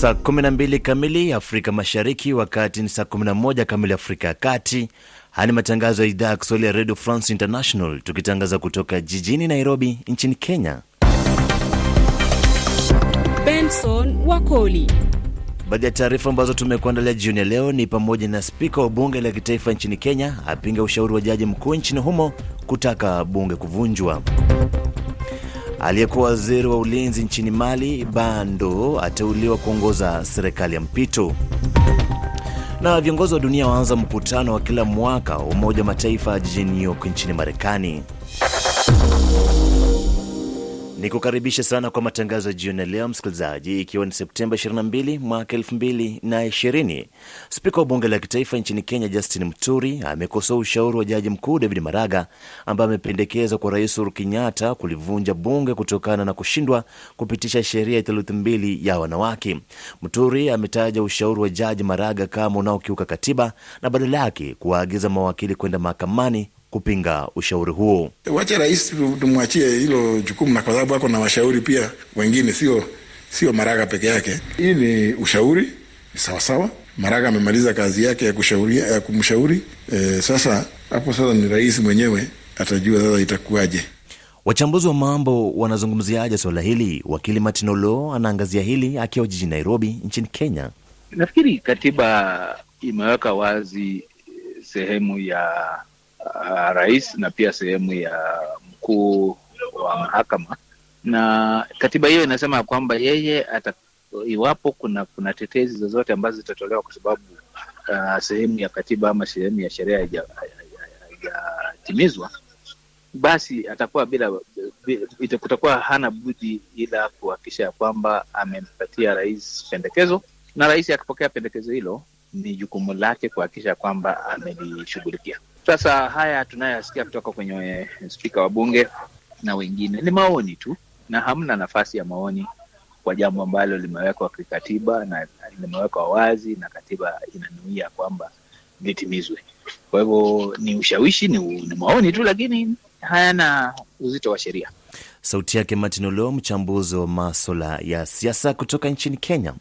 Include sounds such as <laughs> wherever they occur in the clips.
Saa 12 kamili Afrika Mashariki, wakati ni saa 11 kamili Afrika ya Kati. Haya ni matangazo ya idhaa ya Kiswahili ya Radio France International, tukitangaza kutoka jijini Nairobi nchini Kenya. Benson Wakoli. Baadhi ya taarifa ambazo tumekuandalia jioni ya leo ni pamoja na spika wa bunge la kitaifa nchini Kenya apinga ushauri wa jaji mkuu nchini humo kutaka bunge kuvunjwa. Aliyekuwa waziri wa ulinzi nchini Mali Bando ateuliwa kuongoza serikali ya mpito. Na viongozi wa dunia waanza mkutano wa kila mwaka wa Umoja Mataifa jijini New York nchini Marekani. Ni kukaribisha sana kwa matangazo ya jioni leo msikilizaji, ikiwa ni Septemba 22 mwaka 2020. Spika wa bunge la kitaifa nchini Kenya Justin Mturi amekosoa ushauri wa jaji mkuu David Maraga ambaye amependekeza kwa Rais Uhuru Kenyatta kulivunja bunge kutokana na kushindwa kupitisha sheria ya theluthi mbili ya wanawake. Mturi ametaja ushauri wa jaji Maraga kama unaokiuka katiba na badala yake kuwaagiza mawakili kwenda mahakamani kupinga ushauri huo. Wacha rais tumwachie hilo jukumu, na kwa sababu ako na washauri pia wengine, sio sio Maraga peke yake. Hii ni ushauri sawasawa. Maraga amemaliza kazi yake ya kushauri, ya kumshauri e, sasa hapo sasa ni rais mwenyewe atajua sasa itakuwaje. Wachambuzi wa mambo wanazungumziaje swala hili? Wakili Matinolo anaangazia hili akiwa jijini Nairobi nchini Kenya. Nafikiri katiba imeweka wazi sehemu ya Uh, rais na pia sehemu ya mkuu wa mahakama, na katiba hiyo inasema kwamba yeye ata, iwapo kuna kuna tetezi zozote ambazo zitatolewa kwa sababu uh, sehemu ya katiba ama sehemu ya sheria haijatimizwa, basi atakuwa bila, bila kutakuwa hana budi ila kuhakikisha ya kwamba amempatia rais pendekezo, na rais akipokea pendekezo hilo ni jukumu lake kuhakikisha kwamba amelishughulikia. Sasa haya tunayoyasikia kutoka kwenye spika wa bunge na wengine ni maoni tu, na hamna nafasi ya maoni kwa jambo ambalo limewekwa kikatiba na limewekwa wazi na katiba inanuia kwamba litimizwe. Kwa hivyo ni ushawishi, ni, ni maoni tu, lakini hayana uzito wa sheria. Sauti yake Martin Olo, mchambuzi wa maswala ya siasa kutoka nchini Kenya.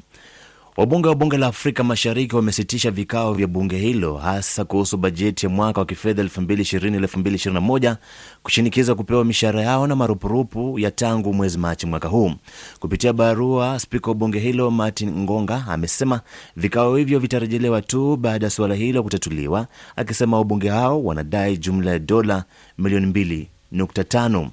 Wabunge wa bunge la Afrika Mashariki wamesitisha vikao vya bunge hilo hasa kuhusu bajeti ya mwaka wa kifedha 2020-2021 kushinikiza kupewa mishahara yao na marupurupu ya tangu mwezi Machi mwaka huu. Kupitia barua, spika wa bunge hilo Martin Ngonga amesema vikao hivyo vitarejelewa tu baada ya suala hilo kutatuliwa, akisema wabunge hao wanadai jumla ya dola milioni 2.5.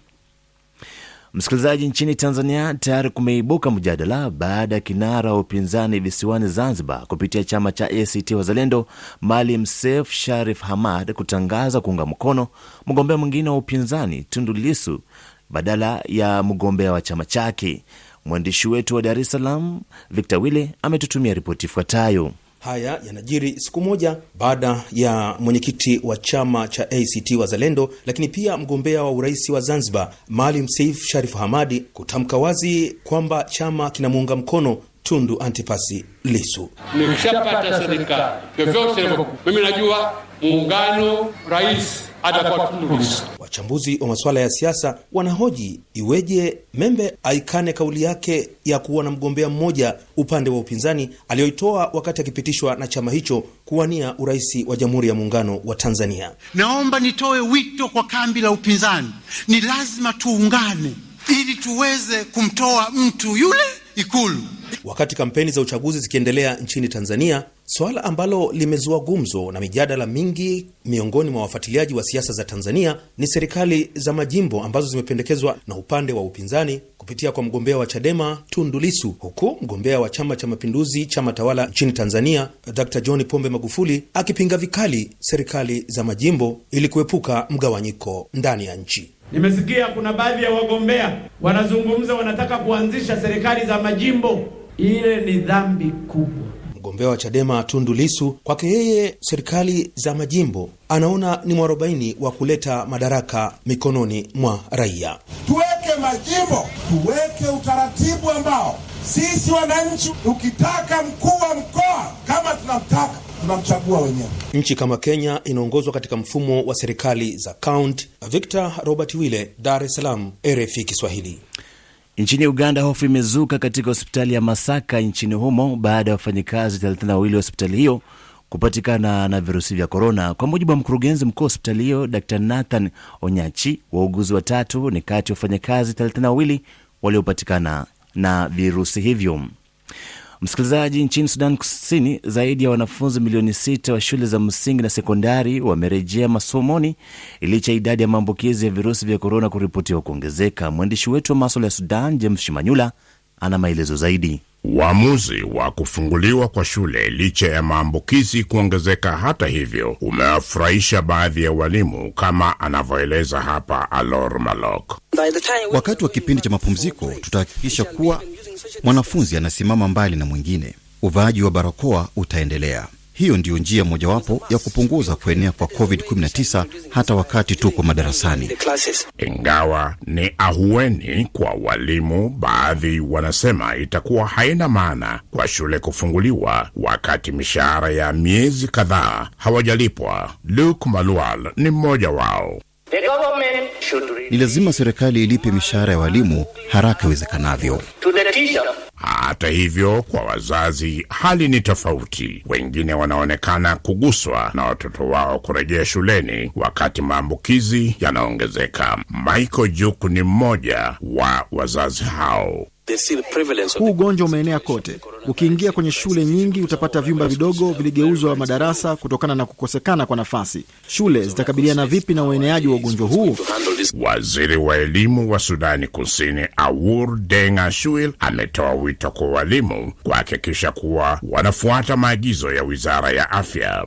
Msikilizaji, nchini Tanzania tayari kumeibuka mjadala baada ya kinara wa upinzani visiwani Zanzibar kupitia chama cha ACT Wazalendo Maalim Seif Sharif Hamad kutangaza kuunga mkono mgombea mwingine wa upinzani Tundu Lissu badala ya mgombea wa chama chake. Mwandishi wetu wa Dar es Salaam Victor Wille ametutumia ripoti ifuatayo. Haya yanajiri siku moja baada ya mwenyekiti wa chama cha ACT Wazalendo lakini pia mgombea wa urais wa Zanzibar Maalim Seif Sharif Hamadi kutamka wazi kwamba chama kinamuunga mkono Tundu Antipasi Lisu. Nikishapata serikali vyovyote, mimi najua muungano rais atakuwa Tundu Wachambuzi wa masuala ya siasa wanahoji iweje Membe aikane kauli yake ya kuwa na mgombea mmoja upande wa upinzani aliyoitoa wakati akipitishwa na chama hicho kuwania urais wa Jamhuri ya Muungano wa Tanzania. Naomba nitoe wito kwa kambi la upinzani, ni lazima tuungane ili tuweze kumtoa mtu yule Ikulu. Wakati kampeni za uchaguzi zikiendelea nchini Tanzania, swala ambalo limezua gumzo na mijadala mingi miongoni mwa wafuatiliaji wa siasa za Tanzania ni serikali za majimbo ambazo zimependekezwa na upande wa upinzani kupitia kwa mgombea wa Chadema Tundu Lissu, huku mgombea wa Chama cha Mapinduzi, chama tawala nchini Tanzania, Dr John Pombe Magufuli akipinga vikali serikali za majimbo ili kuepuka mgawanyiko ndani ya nchi. Nimesikia kuna baadhi ya wagombea wanazungumza, wanataka kuanzisha serikali za majimbo. Ile ni dhambi kubwa. Mgombea wa Chadema Tundu Lisu, kwake yeye, serikali za majimbo anaona ni mwarobaini wa kuleta madaraka mikononi mwa raia. Tuweke majimbo, tuweke utaratibu ambao sisi wananchi, ukitaka mkuu wa mkoa kama tunamtaka tunamchagua wenyewe. Nchi kama Kenya inaongozwa katika mfumo wa serikali za kaunti. Victor Robert Wille, Dar es Salaam, RFI Kiswahili. Nchini Uganda, hofu imezuka katika hospitali ya Masaka nchini humo baada ya wafanyikazi 32 wa hospitali hiyo kupatikana na virusi vya korona. Kwa mujibu wa mkurugenzi mkuu wa hospitali hiyo Dr Nathan Onyachi, wauguzi watatu ni kati ya wafanyakazi 32 waliopatikana na virusi hivyo. Msikilizaji, nchini Sudan Kusini, zaidi ya wanafunzi milioni sita wa shule za msingi na sekondari wamerejea masomoni licha ya idadi ya maambukizi ya virusi vya korona kuripotiwa kuongezeka. Mwandishi wetu wa maswala ya Sudan, James Shimanyula, ana maelezo zaidi. Uamuzi wa kufunguliwa kwa shule licha ya maambukizi kuongezeka, hata hivyo, umewafurahisha baadhi ya walimu kama anavyoeleza hapa Alor Malok. Wakati wa kipindi cha mapumziko, tutahakikisha kuwa mwanafunzi anasimama mbali na mwingine. Uvaaji wa barakoa utaendelea. Hiyo ndiyo njia mojawapo ya kupunguza kuenea kwa COVID-19 hata wakati tuko madarasani. Ingawa ni ahueni kwa walimu, baadhi wanasema itakuwa haina maana kwa shule kufunguliwa wakati mishahara ya miezi kadhaa hawajalipwa. Luke Malual ni mmoja wao. Ni lazima serikali ilipe mishahara ya walimu haraka iwezekanavyo. Hata hivyo, kwa wazazi hali ni tofauti. Wengine wanaonekana kuguswa na watoto wao kurejea shuleni wakati maambukizi yanaongezeka. Michael Juk ni mmoja wa wazazi hao. Huu ugonjwa umeenea kote. Ukiingia kwenye shule nyingi utapata vyumba vidogo viligeuzwa madarasa kutokana na kukosekana kwa nafasi. Shule zitakabiliana vipi na ueneaji wa ugonjwa huu? Waziri wa elimu wa Sudani Kusini Awur Deng Ashuil ametoa wito kwa walimu kuhakikisha kuwa wanafuata maagizo ya wizara ya afya.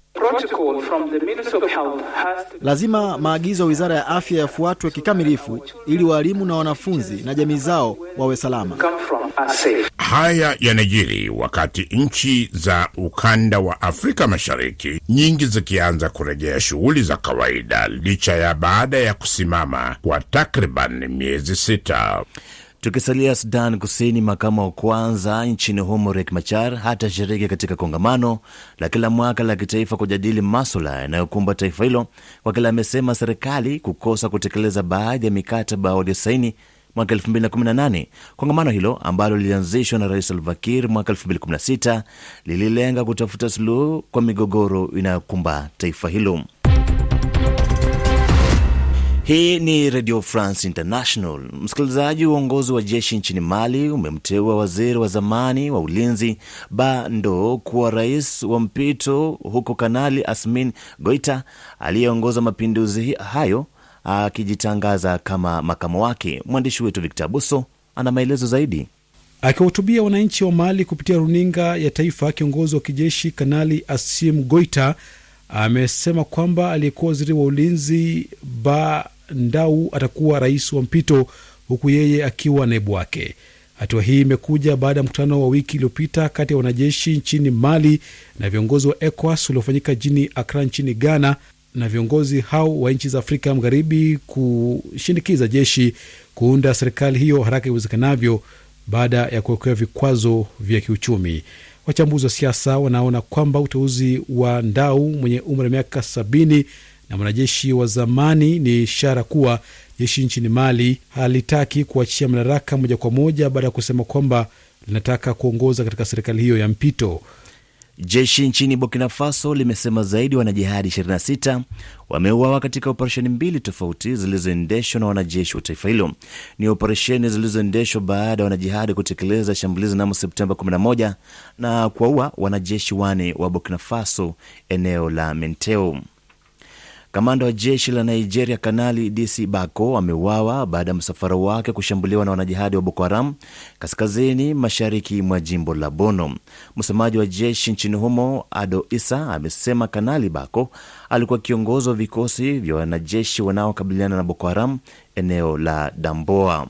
Lazima maagizo ya wizara ya afya yafuatwe kikamilifu ili walimu na wanafunzi na jamii zao wawe salama. Haya yanajiri wakati nchi za ukanda wa Afrika Mashariki nyingi zikianza kurejea shughuli za kawaida licha ya baada ya kusimama kwa takriban miezi sita. Tukisalia Sudan Kusini, makamu wa kwanza nchini humo Riek Machar hatashiriki katika kongamano la kila mwaka la kitaifa kujadili maswala yanayokumba taifa hilo kwa kile amesema serikali kukosa kutekeleza baadhi ya mikataba waliosaini mwaka 2018. Kongamano hilo ambalo lilianzishwa na Rais Salva Kiir mwaka 2016 lililenga kutafuta suluhu kwa migogoro inayokumba taifa hilo. Hii ni Radio France International. Msikilizaji, uongozi wa jeshi nchini Mali umemteua waziri wa zamani wa ulinzi Bando kuwa rais wa mpito, huku Kanali Asmin Goita aliyeongoza mapinduzi hayo akijitangaza kama makamo wake. Mwandishi wetu Victor Abuso ana maelezo zaidi. Akiwahutubia wananchi wa Mali kupitia runinga ya taifa, kiongozi wa kijeshi Kanali Asim Goita amesema kwamba aliyekuwa waziri wa ulinzi Ba Ndau atakuwa rais wa mpito huku yeye akiwa naibu wake. Hatua hii imekuja baada ya mkutano wa wiki iliyopita kati ya wanajeshi nchini Mali na viongozi wa ECOWAS uliofanyika jini Akra nchini Ghana, na viongozi hao wa nchi za Afrika Magharibi kushinikiza jeshi kuunda serikali hiyo haraka iwezekanavyo baada ya kuwekewa vikwazo vya kiuchumi. Wachambuzi wa siasa wanaona kwamba uteuzi wa Ndau mwenye umri wa miaka sabini na mwanajeshi wa zamani ni ishara kuwa jeshi nchini Mali halitaki kuachia madaraka moja kwa moja baada ya kusema kwamba linataka kuongoza katika serikali hiyo ya mpito. Jeshi nchini Burkina Faso limesema zaidi wanajihadi 26 wameuawa katika operesheni mbili tofauti zilizoendeshwa na wanajeshi wa taifa hilo. Ni operesheni zilizoendeshwa baada ya wanajihadi kutekeleza shambulizi namo Septemba 11 na kuwaua wanajeshi wane wa Burkina Faso eneo la Menteo. Kamanda wa jeshi la Nigeria Kanali Disi Bako ameuawa baada ya msafara wake kushambuliwa na wanajihadi wa Boko Haram kaskazini mashariki mwa jimbo la Bono. Msemaji wa jeshi nchini humo Ado Isa amesema Kanali Bako alikuwa kiongozi wa vikosi vya wanajeshi wanaokabiliana na Boko Haram eneo la Damboa.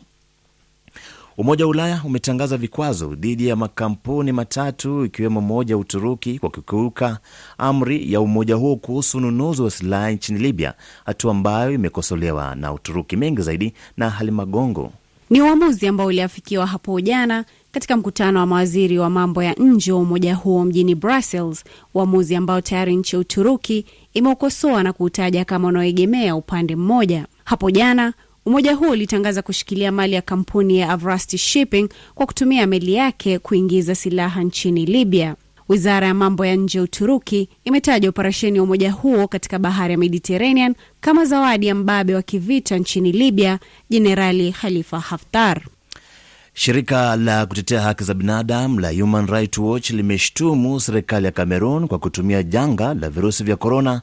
Umoja wa Ulaya umetangaza vikwazo dhidi ya makampuni matatu ikiwemo moja ya Uturuki kwa kukiuka amri ya umoja huo kuhusu ununuzi wa silaha nchini Libya, hatua ambayo imekosolewa na Uturuki. Mengi zaidi na Halima Gongo. Ni uamuzi ambao uliafikiwa hapo jana katika mkutano wa mawaziri wa mambo ya nje wa umoja huo mjini Brussels, uamuzi ambao tayari nchi ya Uturuki imeukosoa na kuutaja kama unaoegemea upande mmoja. Hapo jana umoja huo ulitangaza kushikilia mali ya kampuni ya Avrasti Shipping kwa kutumia meli yake kuingiza silaha nchini Libya. Wizara ya mambo ya nje ya Uturuki imetaja operesheni ya umoja huo katika bahari ya Mediterranean kama zawadi ya mbabe wa kivita nchini Libya, Jenerali Khalifa Haftar. Shirika la kutetea haki za binadamu la Human Rights Watch limeshtumu serikali ya Cameroon kwa kutumia janga la virusi vya korona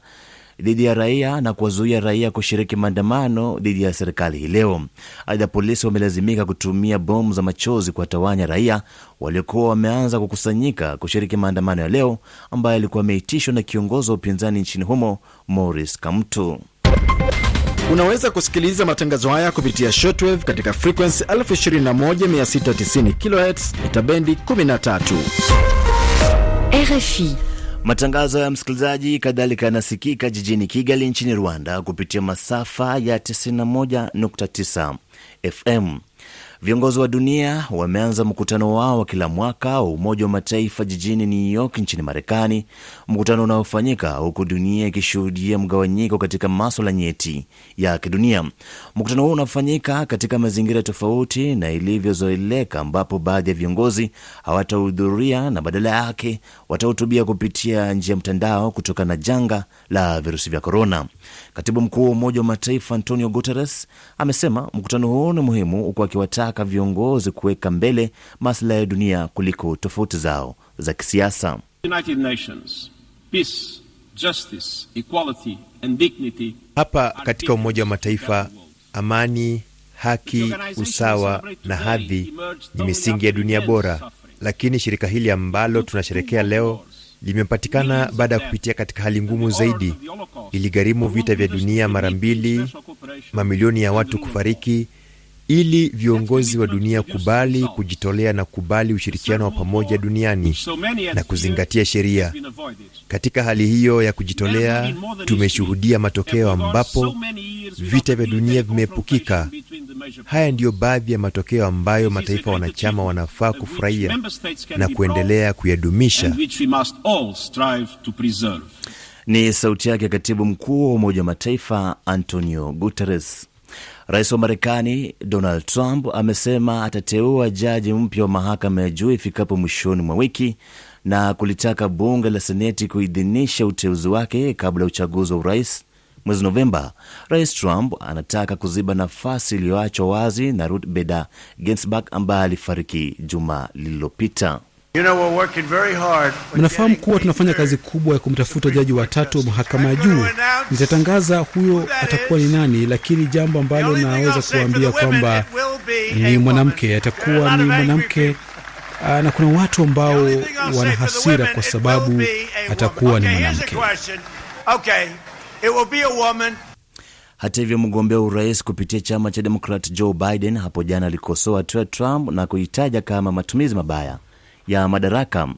dhidi ya raia na kuwazuia raia kushiriki maandamano dhidi ya serikali hii leo. Aidha, polisi wamelazimika kutumia bomu za machozi kuwatawanya raia waliokuwa wameanza kukusanyika kushiriki maandamano ya leo ambayo yalikuwa ameitishwa na kiongozi wa upinzani nchini humo moris kamtu Unaweza kusikiliza matangazo haya kupitia shortwave katika frequency 21690 kHz mita bendi 13. RFI Matangazo ya msikilizaji kadhalika yanasikika jijini Kigali nchini Rwanda kupitia masafa ya 91.9 FM. Viongozi wa dunia wameanza mkutano wao wa kila mwaka wa Umoja wa Mataifa jijini New York nchini Marekani, mkutano unaofanyika huku dunia ikishuhudia mgawanyiko katika maswala nyeti ya kidunia. Mkutano huu unafanyika katika mazingira tofauti na ilivyozoeleka, ambapo baadhi ya viongozi hawatahudhuria na badala yake watahutubia kupitia njia ya mtandao kutokana na janga la virusi vya korona. Katibu mkuu wa Umoja wa Mataifa Antonio Guterres amesema mkutano huu ni muhimu, huku akiwataka viongozi kuweka mbele maslahi ya dunia kuliko tofauti zao za kisiasa. United Nations, peace, justice, equality and dignity. Hapa katika Umoja wa Mataifa, amani, haki, usawa na hadhi ni misingi ya dunia bora, lakini shirika hili ambalo tunasherekea leo limepatikana baada ya kupitia katika hali ngumu zaidi. Iligharimu vita vya dunia mara mbili, mamilioni ya watu kufariki, ili viongozi wa dunia kubali kujitolea na kubali ushirikiano wa pamoja duniani na kuzingatia sheria. Katika hali hiyo ya kujitolea, tumeshuhudia matokeo ambapo vita vya dunia vimeepukika. Haya ndiyo baadhi ya matokeo ambayo mataifa wanachama wanafaa kufurahia na kuendelea kuyadumisha. Ni sauti yake katibu mkuu wa Umoja wa Mataifa Antonio Guterres. Rais wa Marekani Donald Trump amesema atateua jaji mpya wa mahakama ya juu ifikapo mwishoni mwa wiki na kulitaka bunge la Seneti kuidhinisha uteuzi wake kabla ya uchaguzi wa urais mwezi Novemba. Rais Trump anataka kuziba nafasi iliyoachwa wazi na Ruth Bader Ginsburg ambaye alifariki juma lililopita. You know, we're working very hard. Mnafahamu kuwa tunafanya kazi kubwa ya kumtafuta jaji watatu wa mahakama ya juu. Nitatangaza huyo atakuwa ni nani, lakini jambo ambalo naweza kuambia kwamba ni mwanamke, atakuwa ni mwanamke. Na kuna watu ambao wana hasira kwa sababu atakuwa ni mwanamke. Okay, it will be a woman. Hata hivyo mgombea urais kupitia chama cha Demokrat Joe Biden hapo jana alikosoa hatua ya Trump na kuitaja kama matumizi mabaya ya madaraka.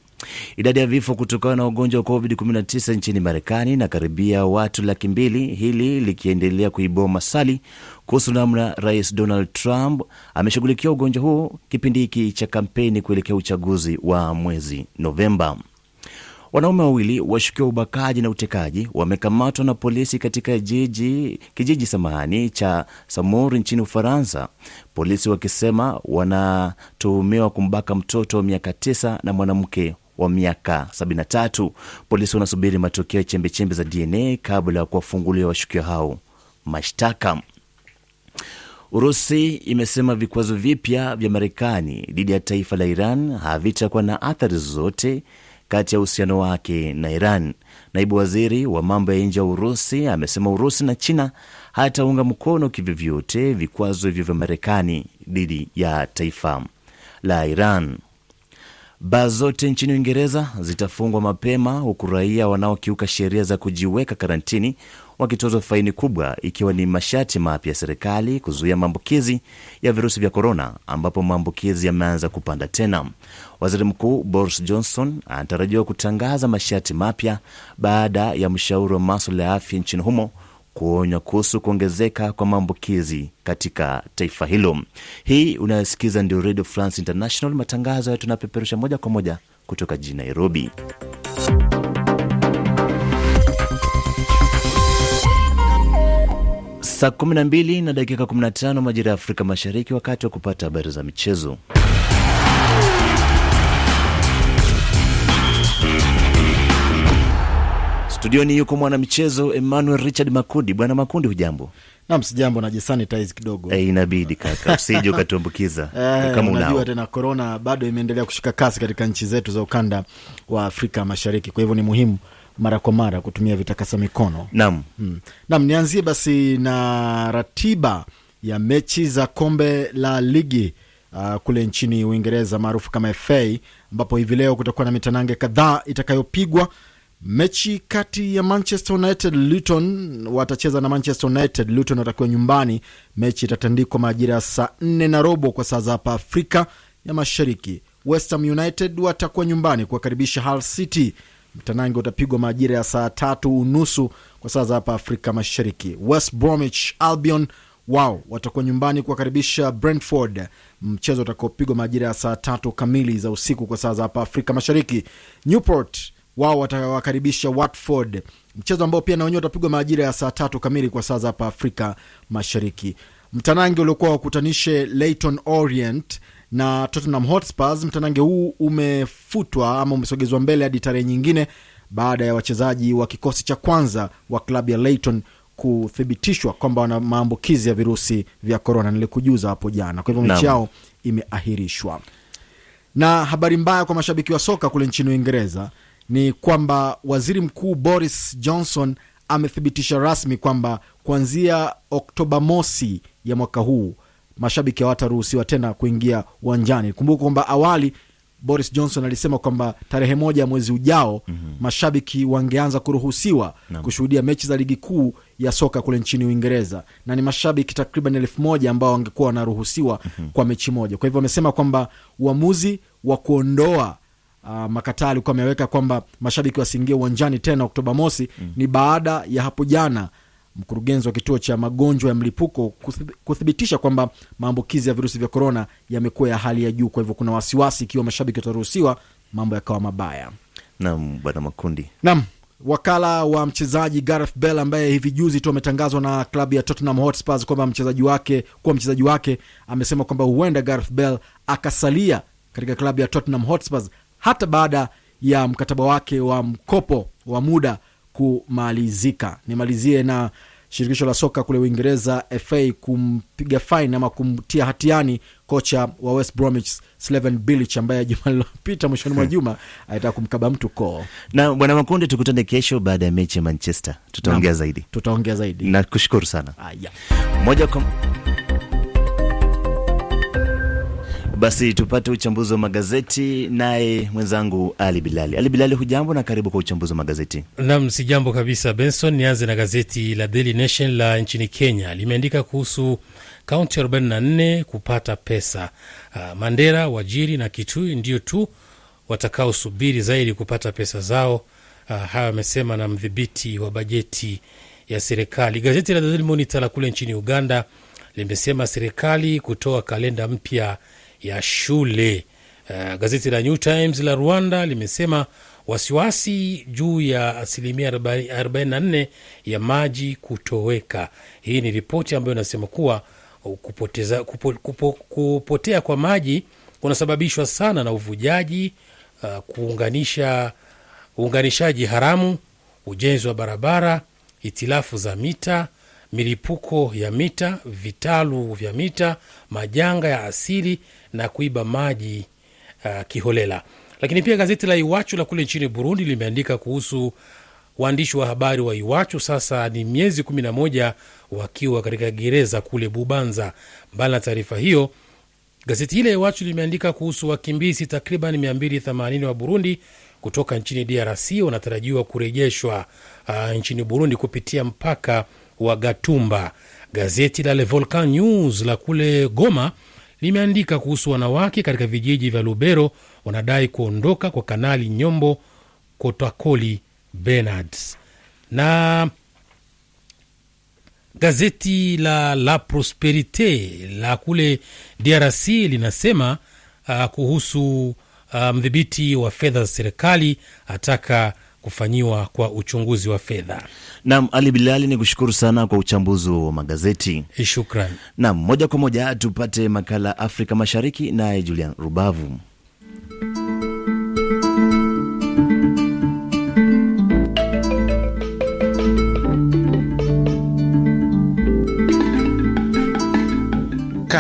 Idadi ya vifo kutokana na ugonjwa wa COVID-19 nchini Marekani na karibia watu laki mbili, hili likiendelea kuibua maswali kuhusu namna Rais Donald Trump ameshughulikia ugonjwa huu kipindi hiki cha kampeni kuelekea uchaguzi wa mwezi Novemba. Wanaume wawili washukiwa ubakaji na utekaji wamekamatwa na polisi katika jiji, kijiji samahani cha Samur nchini Ufaransa, polisi wakisema wanatuhumiwa kumbaka mtoto wa miaka tisa na mwanamke wa miaka 73. Polisi wanasubiri matokeo ya chembechembe za DNA kabla ya kuwafungulia washukiwa hao mashtaka. Urusi imesema vikwazo vipya vya Marekani dhidi ya taifa la Iran havitakuwa na athari zozote kati ya uhusiano wake na Iran. Naibu waziri wa mambo ya nje ya Urusi amesema Urusi na China hataunga mkono kivyovyote vikwazo hivyo vya Marekani dhidi ya taifa la Iran. Baa zote nchini Uingereza zitafungwa mapema huku raia wanaokiuka sheria za kujiweka karantini wakitozwa faini kubwa, ikiwa ni masharti mapya ya serikali kuzuia maambukizi ya virusi vya korona, ambapo maambukizi yameanza kupanda tena. Waziri Mkuu Boris Johnson anatarajiwa kutangaza masharti mapya baada ya mshauri wa maswala ya afya nchini humo kuonywa kuhusu kuongezeka kwa maambukizi katika taifa hilo. Hii unayosikiza ndio Radio France International. Matangazo hayo tunapeperusha moja kwa moja kutoka jijini Nairobi. Saa 12 na dakika 15 majira ya Afrika Mashariki, wakati wa kupata habari za michezo. Studioni yuko mwanamichezo Emmanuel Richard Makundi. Bwana Makundi, hujambo? Nam, sijambo, najisanitize kidogo. Hey, inabidi kaka, usije ukatuambukiza <laughs> Eh, kama unajua tena korona bado imeendelea kushika kasi katika nchi zetu za ukanda wa Afrika Mashariki, kwa hivyo ni muhimu mara kwa mara kutumia vitakasa mikono. Nam, Hmm. Nam, nianzie basi na ratiba ya mechi za kombe la ligi uh, kule nchini Uingereza maarufu kama FA, ambapo hivi leo kutakuwa na mitanange kadhaa itakayopigwa. Mechi kati ya Manchester United Luton watacheza na Manchester United. Luton watakiwa nyumbani. Mechi itatandikwa majira ya saa nne na robo kwa saa za hapa Afrika ya Mashariki. West United watakuwa nyumbani kuwakaribisha Hull City. Mtanange utapigwa majira ya saa tatu unusu kwa saa za hapa Afrika Mashariki. West Bromwich Albion wao watakuwa nyumbani kuwakaribisha Brentford. Mchezo utakaopigwa majira ya saa tatu kamili za usiku kwa saa za hapa Afrika Mashariki. Newport wao watawakaribisha Watford, mchezo ambao pia na wenyewe utapigwa majira ya saa tatu kamili kwa saa za hapa Afrika Mashariki. Mtanange uliokuwa wakutanishe Leyton Orient na Tottenham Hotspurs, mtanange huu umefutwa ama umesogezwa mbele hadi tarehe nyingine baada ya wachezaji wa kikosi cha kwanza wa klabu ya Leyton kuthibitishwa kwamba wana maambukizi ya virusi vya korona. Nilikujuza hapo jana, kwa hivyo mechi yao imeahirishwa. Na habari mbaya kwa mashabiki wa soka kule nchini Uingereza ni kwamba waziri mkuu Boris Johnson amethibitisha rasmi kwamba kuanzia Oktoba mosi ya mwaka huu mashabiki hawataruhusiwa tena kuingia uwanjani. Kumbuka kwamba awali Boris Johnson alisema kwamba tarehe moja ya mwezi ujao mashabiki wangeanza kuruhusiwa Naam. kushuhudia mechi za ligi kuu ya soka kule nchini Uingereza, na ni mashabiki takriban elfu moja ambao wangekuwa wanaruhusiwa kwa mechi moja. Kwa hivyo wamesema kwamba uamuzi wa kuondoa uh, makataa alikuwa ameweka kwamba mashabiki wasiingie uwanjani tena Oktoba mosi ni baada ya hapo jana mkurugenzi wa kituo cha magonjwa ya mlipuko kuthibitisha kwamba maambukizi ya virusi vya korona yamekuwa ya hali ya juu. Kwa hivyo kuna wasiwasi ikiwa mashabiki wataruhusiwa, mambo yakawa mabaya. Naam, bwana Makundi. Nam, wakala wa mchezaji Gareth Bale ambaye hivi juzi tu ametangazwa na klabu ya Tottenham Hotspurs kwamba mchezaji wake kuwa mchezaji wake, amesema kwamba huenda Gareth Bale akasalia katika klabu ya Tottenham Hotspurs hata baada ya mkataba wake wa mkopo wa muda kumalizika. Nimalizie na shirikisho la soka kule Uingereza FA kumpiga faini ama kumtia hatiani kocha wa West Bromwich Slaven Bilic ambaye juma lilopita mwishoni mwa juma alitaka kumkaba mtu koo. Na bwana Makundi, tukutane kesho baada ya mechi ya Manchester, tutaongea zaidi. tutaongea zaidi. Nakushukuru sana. Aya. Moja kwa basi tupate uchambuzi wa magazeti naye mwenzangu Ali Bilali. Ali Bilali, hujambo na karibu kwa uchambuzi wa magazeti. Nam, si jambo kabisa Benson. Nianze na gazeti la Daily Nation la nchini Kenya, limeandika kuhusu kaunti 44 kupata pesa. Uh, Mandera, Wajiri na Kitui ndio tu watakaosubiri zaidi kupata pesa zao. Uh, haya amesema na mdhibiti wa bajeti ya serikali. Gazeti la Daily Monitor la kule nchini Uganda limesema serikali kutoa kalenda mpya ya shule. Uh, gazeti la New Times la Rwanda limesema wasiwasi juu ya asilimia 44 ya maji kutoweka. Hii ni ripoti ambayo inasema kuwa kupoteza, kupo, kupo, kupotea kwa maji kunasababishwa sana na uvujaji, uh, kuunganisha uunganishaji haramu, ujenzi wa barabara, hitilafu za mita, milipuko ya mita, vitalu vya mita, majanga ya asili na kuiba maji uh, kiholela. Lakini pia gazeti la Iwachu la kule nchini Burundi limeandika kuhusu waandishi wa habari wa Iwachu sasa ni miezi kumi na moja wakiwa katika gereza kule Bubanza. Mbali na taarifa hiyo, gazeti hile Iwachu limeandika kuhusu wakimbizi takriban 280 wa Burundi kutoka nchini DRC wanatarajiwa kurejeshwa uh, nchini Burundi kupitia mpaka wa Gatumba. Gazeti la Le Volcan News la kule Goma limeandika kuhusu wanawake katika vijiji vya Lubero wanadai kuondoka kwa Kanali Nyombo Kotakoli Bernard na gazeti la La Prosperite la kule DRC linasema uh, kuhusu uh, mdhibiti wa fedha za serikali ataka kufanyiwa kwa uchunguzi wa fedha. Nam Ali Bilali, ni kushukuru sana kwa uchambuzi wa magazeti. Shukran. Nam, moja kwa moja tupate makala Afrika Mashariki, naye Julian Rubavu.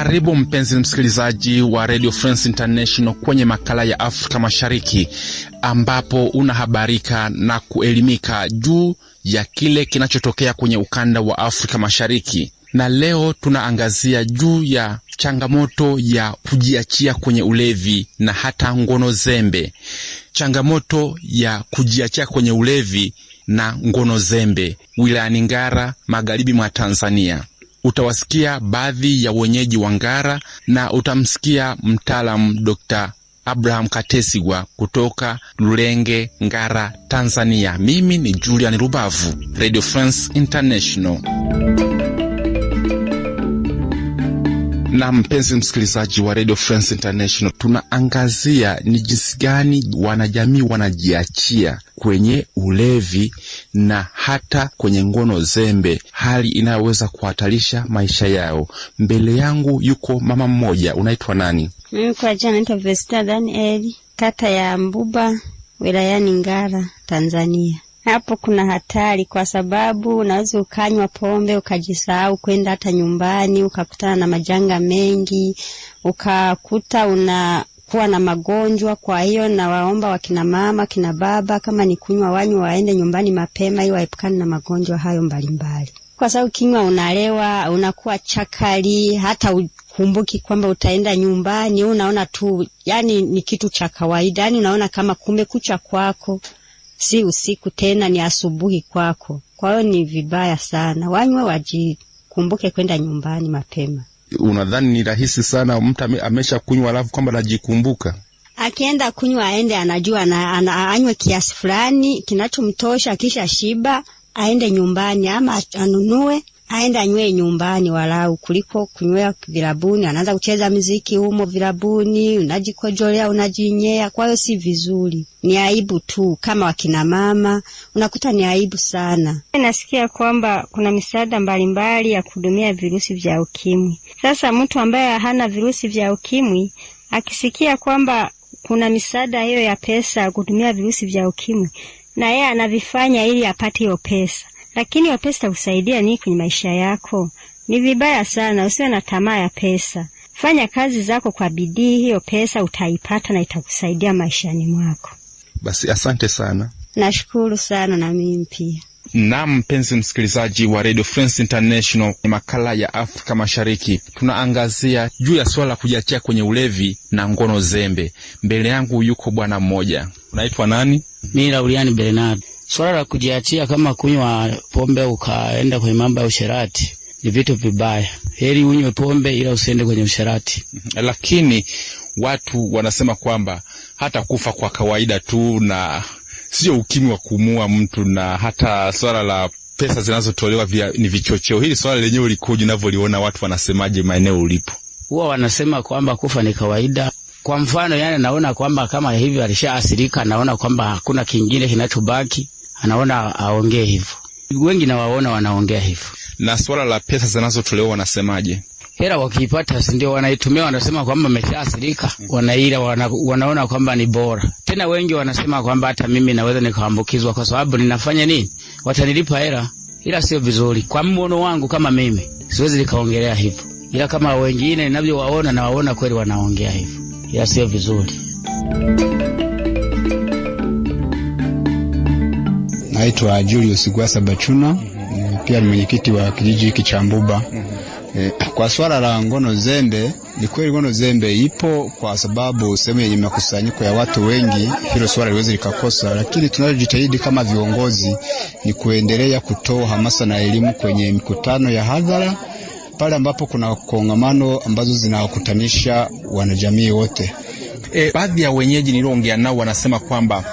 Karibu mpenzi msikilizaji wa Radio France International kwenye makala ya Afrika Mashariki, ambapo unahabarika na kuelimika juu ya kile kinachotokea kwenye ukanda wa Afrika Mashariki. Na leo tunaangazia juu ya changamoto ya kujiachia kwenye ulevi na hata ngono zembe. Changamoto ya kujiachia kwenye ulevi na ngono zembe wilayani Ngara, magharibi mwa Tanzania. Utawasikia baadhi ya wenyeji wa Ngara na utamsikia mtaalamu Dr. Abraham Katesigwa kutoka Lulenge, Ngara, Tanzania. Mimi ni Julian Rubavu, Radio France International. Na mpenzi msikilizaji wa Radio France International, tunaangazia ni jinsi gani wanajamii wanajiachia kwenye ulevi na hata kwenye ngono zembe, hali inayoweza kuhatarisha maisha yao. Mbele yangu yuko mama mmoja, unaitwa nani? Mimi kwa jina naitwa Vesta Daniel, kata ya Mbuba, wilayani Ngara, Tanzania. Hapo kuna hatari kwa sababu unaweza ukanywa pombe ukajisahau kwenda hata nyumbani, ukakutana na majanga mengi, ukakuta unakuwa na magonjwa. Kwa hiyo nawaomba wakina mama, kina baba, kama ni kunywa wanywa, waende nyumbani mapema ili waepukane na magonjwa hayo mbalimbali, kwa sababu kinywa unalewa, unakuwa chakali, hata ukumbuki kwamba utaenda nyumbani. Unaona tu yani ni kitu cha kawaida, yani unaona kama kumekucha kwako si usiku tena, ni asubuhi kwako. Kwa hiyo ni vibaya sana, wanywe wajikumbuke kwenda nyumbani mapema. Unadhani ni rahisi sana mtu amesha kunywa alafu kwamba anajikumbuka? Akienda kunywa aende anajua na, ana, anywe kiasi fulani kinachomtosha, kisha shiba aende nyumbani, ama anunue aende nywe nyumbani walau, kuliko kunywea vilabuni. Anaanza kucheza mziki humo vilabuni, unajikojolea unajinyea. Kwa hiyo si vizuri, ni aibu tu. Kama wakina mama unakuta ni aibu sana. Nasikia kwamba kuna misaada mbalimbali ya kuhudumia virusi vya ukimwi. Sasa mtu ambaye hana virusi vya ukimwi akisikia kwamba kuna misaada hiyo ya pesa ya kuhudumia virusi vya ukimwi, na yeye anavifanya ili apate hiyo pesa lakini pesa kusaidia nini kwenye maisha yako? Ni vibaya sana. Usiwe na tamaa ya pesa, fanya kazi zako kwa bidii, hiyo pesa utaipata na itakusaidia maishani mwako. Basi asante sana. Nashukuru sana na mimi pia. Naam, mpenzi msikilizaji wa Radio France International, ni makala ya Afrika Mashariki. Tunaangazia juu ya swala la kujiachia kwenye ulevi na ngono zembe. Mbele yangu yuko bwana mmoja, unaitwa nani? Mimi Lauliani Bernard. Swala la kujiachia kama kunywa pombe ukaenda kwenye mambo ya usherati ni vitu vibaya. Heri unywe pombe ila usiende kwenye usherati. Lakini watu wanasema kwamba hata kufa kwa kawaida tu na sio ukimwi wa kumua mtu, na hata swala la pesa zinazotolewa ni vichocheo. Hili swala lenyewe likoje, unavyoliona watu wanasemaje maeneo ulipo? Huwa wanasema kwamba kufa ni kawaida. Kwa mfano, yani naona kwamba kama hivi alishaathirika, naona kwamba hakuna kingine kinachobaki anaona aongee hivyo. Wengi nawaona wanaongea hivyo. Na swala la pesa zinazotolewa wanasemaje? Hela wakiipata, si ndio wanaitumia, wanasema kwamba ameshaathirika, wanaila wana, wanaona kwamba ni bora. Tena wengi wanasema kwamba hata mimi naweza nikaambukizwa kwa sababu ninafanya nini, watanilipa hela, ila sio vizuri. Kwa mwono wangu kama mimi siwezi nikaongelea hivyo, ila kama wengine ninavyowaona, nawaona kweli wanaongea hivyo, ila sio vizuri. Naitwa Julius Gwasa Bachuna, pia ni mwenyekiti wa kijiji hiki cha Mbuba. E, kwa swala la ngono zembe, ni kweli ngono zembe ipo kwa sababu sehemu yenye makusanyiko ya watu wengi, hilo swala liwezi likakosa, lakini tunalojitahidi kama viongozi ni kuendelea kutoa hamasa na elimu kwenye mikutano ya hadhara pale ambapo kuna kongamano ambazo zinawakutanisha wanajamii wote. E, baadhi ya wenyeji niliongea nao wanasema kwamba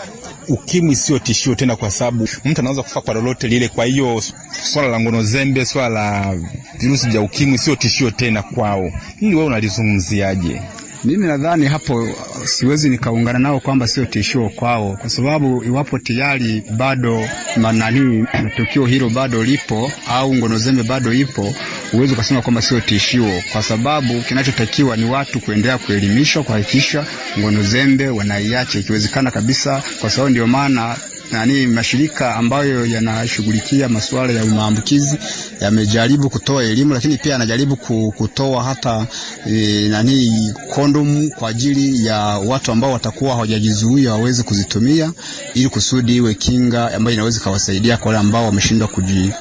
ukimwi sio tishio tena, kwa sababu mtu anaweza kufa kwa lolote lile. Kwa hiyo swala la ngono zembe, swala la virusi vya ukimwi sio tishio tena kwao. Hili wewe unalizungumziaje? Mimi nadhani hapo siwezi nikaungana nao kwamba sio tishio kwao, kwa sababu iwapo tayari bado manani tukio hilo bado lipo au ngono zembe bado ipo, huwezi ukasema kwamba sio tishio, kwa sababu kinachotakiwa ni watu kuendelea kuelimishwa, kuhakikisha ngono zembe wanaiacha ikiwezekana kabisa, kwa sababu ndio maana nani mashirika ambayo yanashughulikia masuala ya maambukizi yamejaribu kutoa elimu, lakini pia yanajaribu kutoa hata e, nani kondomu kwa ajili ya watu ambao watakuwa hawajajizuia waweze kuzitumia ili kusudi iwe kinga ambayo inaweza ikawasaidia kwa wale ambao wameshindwa kuji,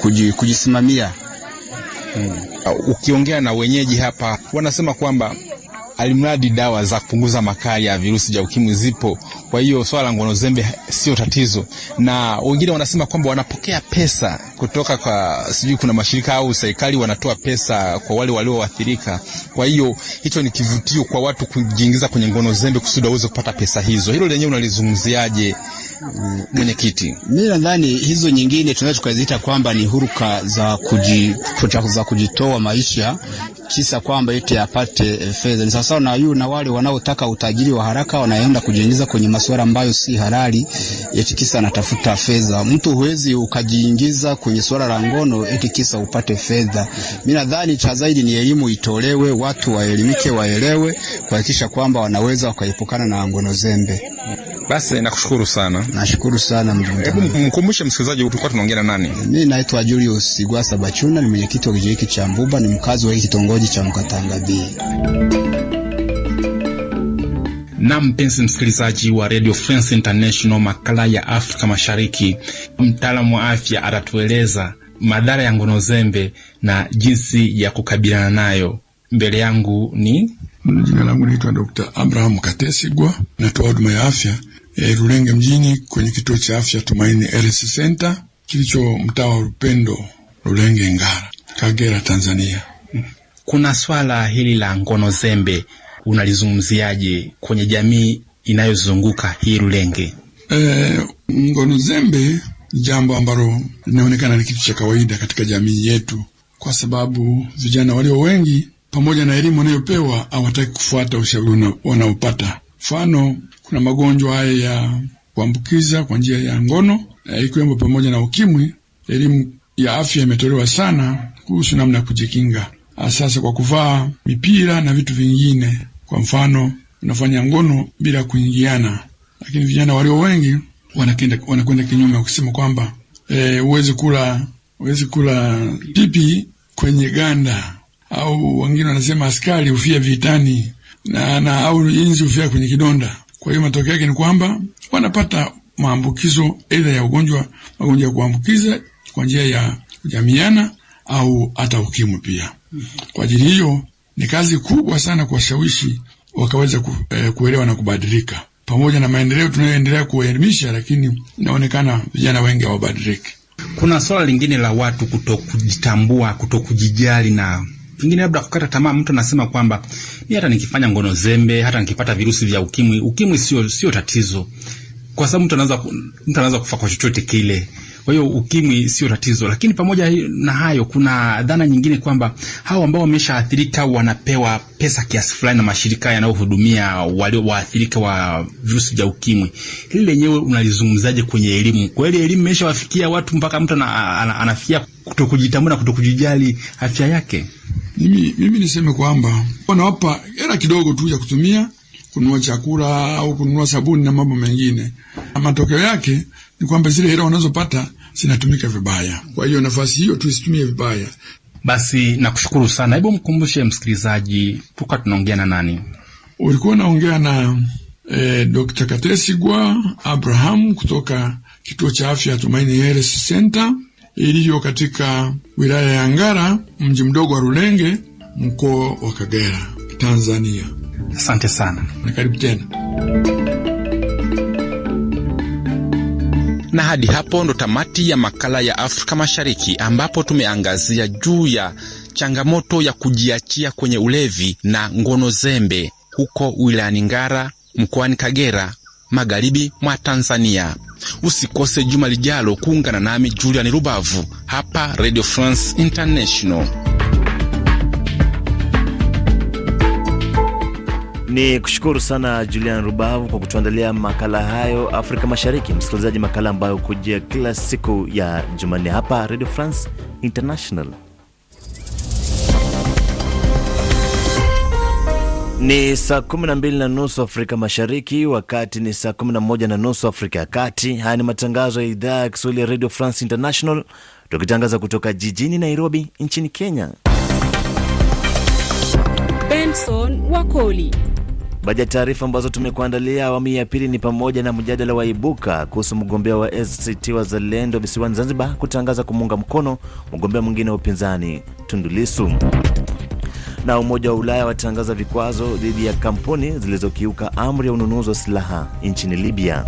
kuji, kujisimamia. Hmm. Ukiongea na wenyeji hapa wanasema kwamba alimradi dawa za kupunguza makali ya virusi vya ukimwi zipo, kwa hiyo swala la ngono zembe sio tatizo. Na wengine wanasema kwamba wanapokea pesa kutoka kwa sijui, kuna mashirika au serikali wanatoa pesa kwa wale walioathirika. Kwa hiyo hicho ni kivutio kwa watu kujiingiza kwenye ngono zembe kusudi waweze kupata pesa hizo. Hilo lenyewe unalizungumziaje, mwenyekiti? Mimi nadhani hizo nyingine tunaweza tukaziita kwamba ni huruka za, kuji, za kujitoa maisha kisa kwamba eti apate fedha. Ni sawasawa na yu na wale wanaotaka utajiri wa haraka wanaenda kujiingiza kwenye masuala ambayo si halali, eti kisa anatafuta fedha. Mtu huwezi ukajiingiza kwenye suala la ngono eti kisa upate fedha. Mimi nadhani cha zaidi ni elimu itolewe, watu waelimike, waelewe, kuhakikisha kwamba wanaweza wakaepukana na ngono zembe. Basi nakushukuru sana. Nashukuru sana Hebu mkumbushe msikilizaji, tulikuwa tunaongea na nani? Mimi naitwa Julius Igwasa Bachuna, ni mwenyekiti wa kijiji hiki cha Mbuba, ni mkazi wa hiki kitongoji cha Mkatanga B. Na mpenzi msikilizaji wa Radio France International, makala ya Afrika Mashariki, mtaalamu wa afya atatueleza madhara ya ngono zembe na jinsi ya kukabiliana nayo. Mbele yangu ni Jina langu naitwa Dr. Abraham Katesigwa, natoa huduma ya afya e, Rulenge mjini kwenye kituo cha afya Tumaini Health Center kilicho mtaa wa Rupendo, Rulenge, Ngara, Kagera, Tanzania. Kuna swala hili la ngono zembe unalizungumziaje kwenye jamii inayozunguka hii Rulenge? E, ngono zembe ni jambo ambalo linaonekana ni kitu cha kawaida katika jamii yetu, kwa sababu vijana walio wengi pamoja na elimu wanayopewa hawataki kufuata ushauri wanaopata. Mfano, kuna magonjwa haya ya kuambukiza kwa njia ya ngono ikiwemo pamoja na ukimwi. Elimu ya afya imetolewa sana kuhusu namna ya kujikinga, sasa kwa kuvaa mipira na vitu vingine. Kwa mfano, unafanya ngono bila kuingiana, lakini vijana walio wengi wanakwenda wanakwenda kinyume, wakisema kwamba huwezi e, kula huwezi kula pipi kwenye ganda au wengine wanasema askari hufia vitani na, na au inzi hufia kwenye kidonda. Kwa hiyo matokeo yake ni kwamba wanapata maambukizo aidha ya ugonjwa magonjwa ya kuambukiza kwa njia ya kujamiana au hata ukimwi pia. Kwa ajili hiyo ni kazi kubwa sana kuwashawishi wakaweza ku, eh, kuelewa na kubadilika, pamoja na maendeleo tunayoendelea kuwaelimisha, lakini inaonekana vijana wengi hawabadiliki. Kuna swala lingine la watu kutokujitambua, kutokujijali na pengine labda kukata tamaa. Mtu anasema kwamba mi hata nikifanya ngono zembe, hata nikipata virusi vya ukimwi, ukimwi sio sio tatizo, kwa sababu mtu anaweza mtu anaweza kufa kwa chochote kile. Kwa hiyo ukimwi sio tatizo, lakini pamoja na hayo, kuna dhana nyingine kwamba hao ambao wameshaathirika wanapewa pesa kiasi fulani na mashirika yanayohudumia walio waathirika wa virusi vya ukimwi. Hili lenyewe unalizungumzaje kwenye elimu? Kweli elimu imeshawafikia watu mpaka mtu anafia kutokujitambua na kutokujijali afya yake? Mimi, mimi niseme kwamba wanawapa hela kidogo tu ya kutumia kununua chakula au kununua sabuni na mambo mengine, na matokeo yake ni kwamba zile hela wanazopata zinatumika vibaya. Kwa hiyo nafasi hiyo tuisitumie vibaya. Basi nakushukuru sana. Hebu mkumbushe msikilizaji, tuka tunaongea na nani? Ulikuwa naongea na eh, Dr. Katesigwa Abraham kutoka kituo cha afya Tumaini Health Center iliyo katika wilaya ya Ngara, mji mdogo wa Rulenge, mkoa wa Kagera, Tanzania. Asante sana na karibu tena. Na hadi hapo ndo tamati ya makala ya Afrika Mashariki, ambapo tumeangazia juu ya changamoto ya kujiachia kwenye ulevi na ngono zembe huko wilayani Ngara mkoani Kagera, magharibi mwa Tanzania. Usikose juma lijalo kuungana nami Julian Rubavu hapa Radio France International. Ni kushukuru sana Julian Rubavu kwa kutuandalia makala hayo Afrika Mashariki. Msikilizaji, makala ambayo kujia kila siku ya Jumanne hapa Radio France International. Ni saa 12 na nusu Afrika Mashariki, wakati ni saa 11 na nusu Afrika ya Kati. Haya ni matangazo ya idhaa ya Kiswahili ya Radio France International, tukitangaza kutoka jijini Nairobi nchini Kenya. Benson Wakoli. Baadhi ya taarifa ambazo tumekuandalia awamu ya pili ni pamoja na mjadala wa ibuka kuhusu mgombea wa ACT Wazalendo visiwani Zanzibar kutangaza kumuunga mkono mgombea mwingine wa upinzani Tundu Lissu, na Umoja wa Ulaya watangaza vikwazo dhidi ya kampuni zilizokiuka amri ya ununuzi wa silaha nchini Libya.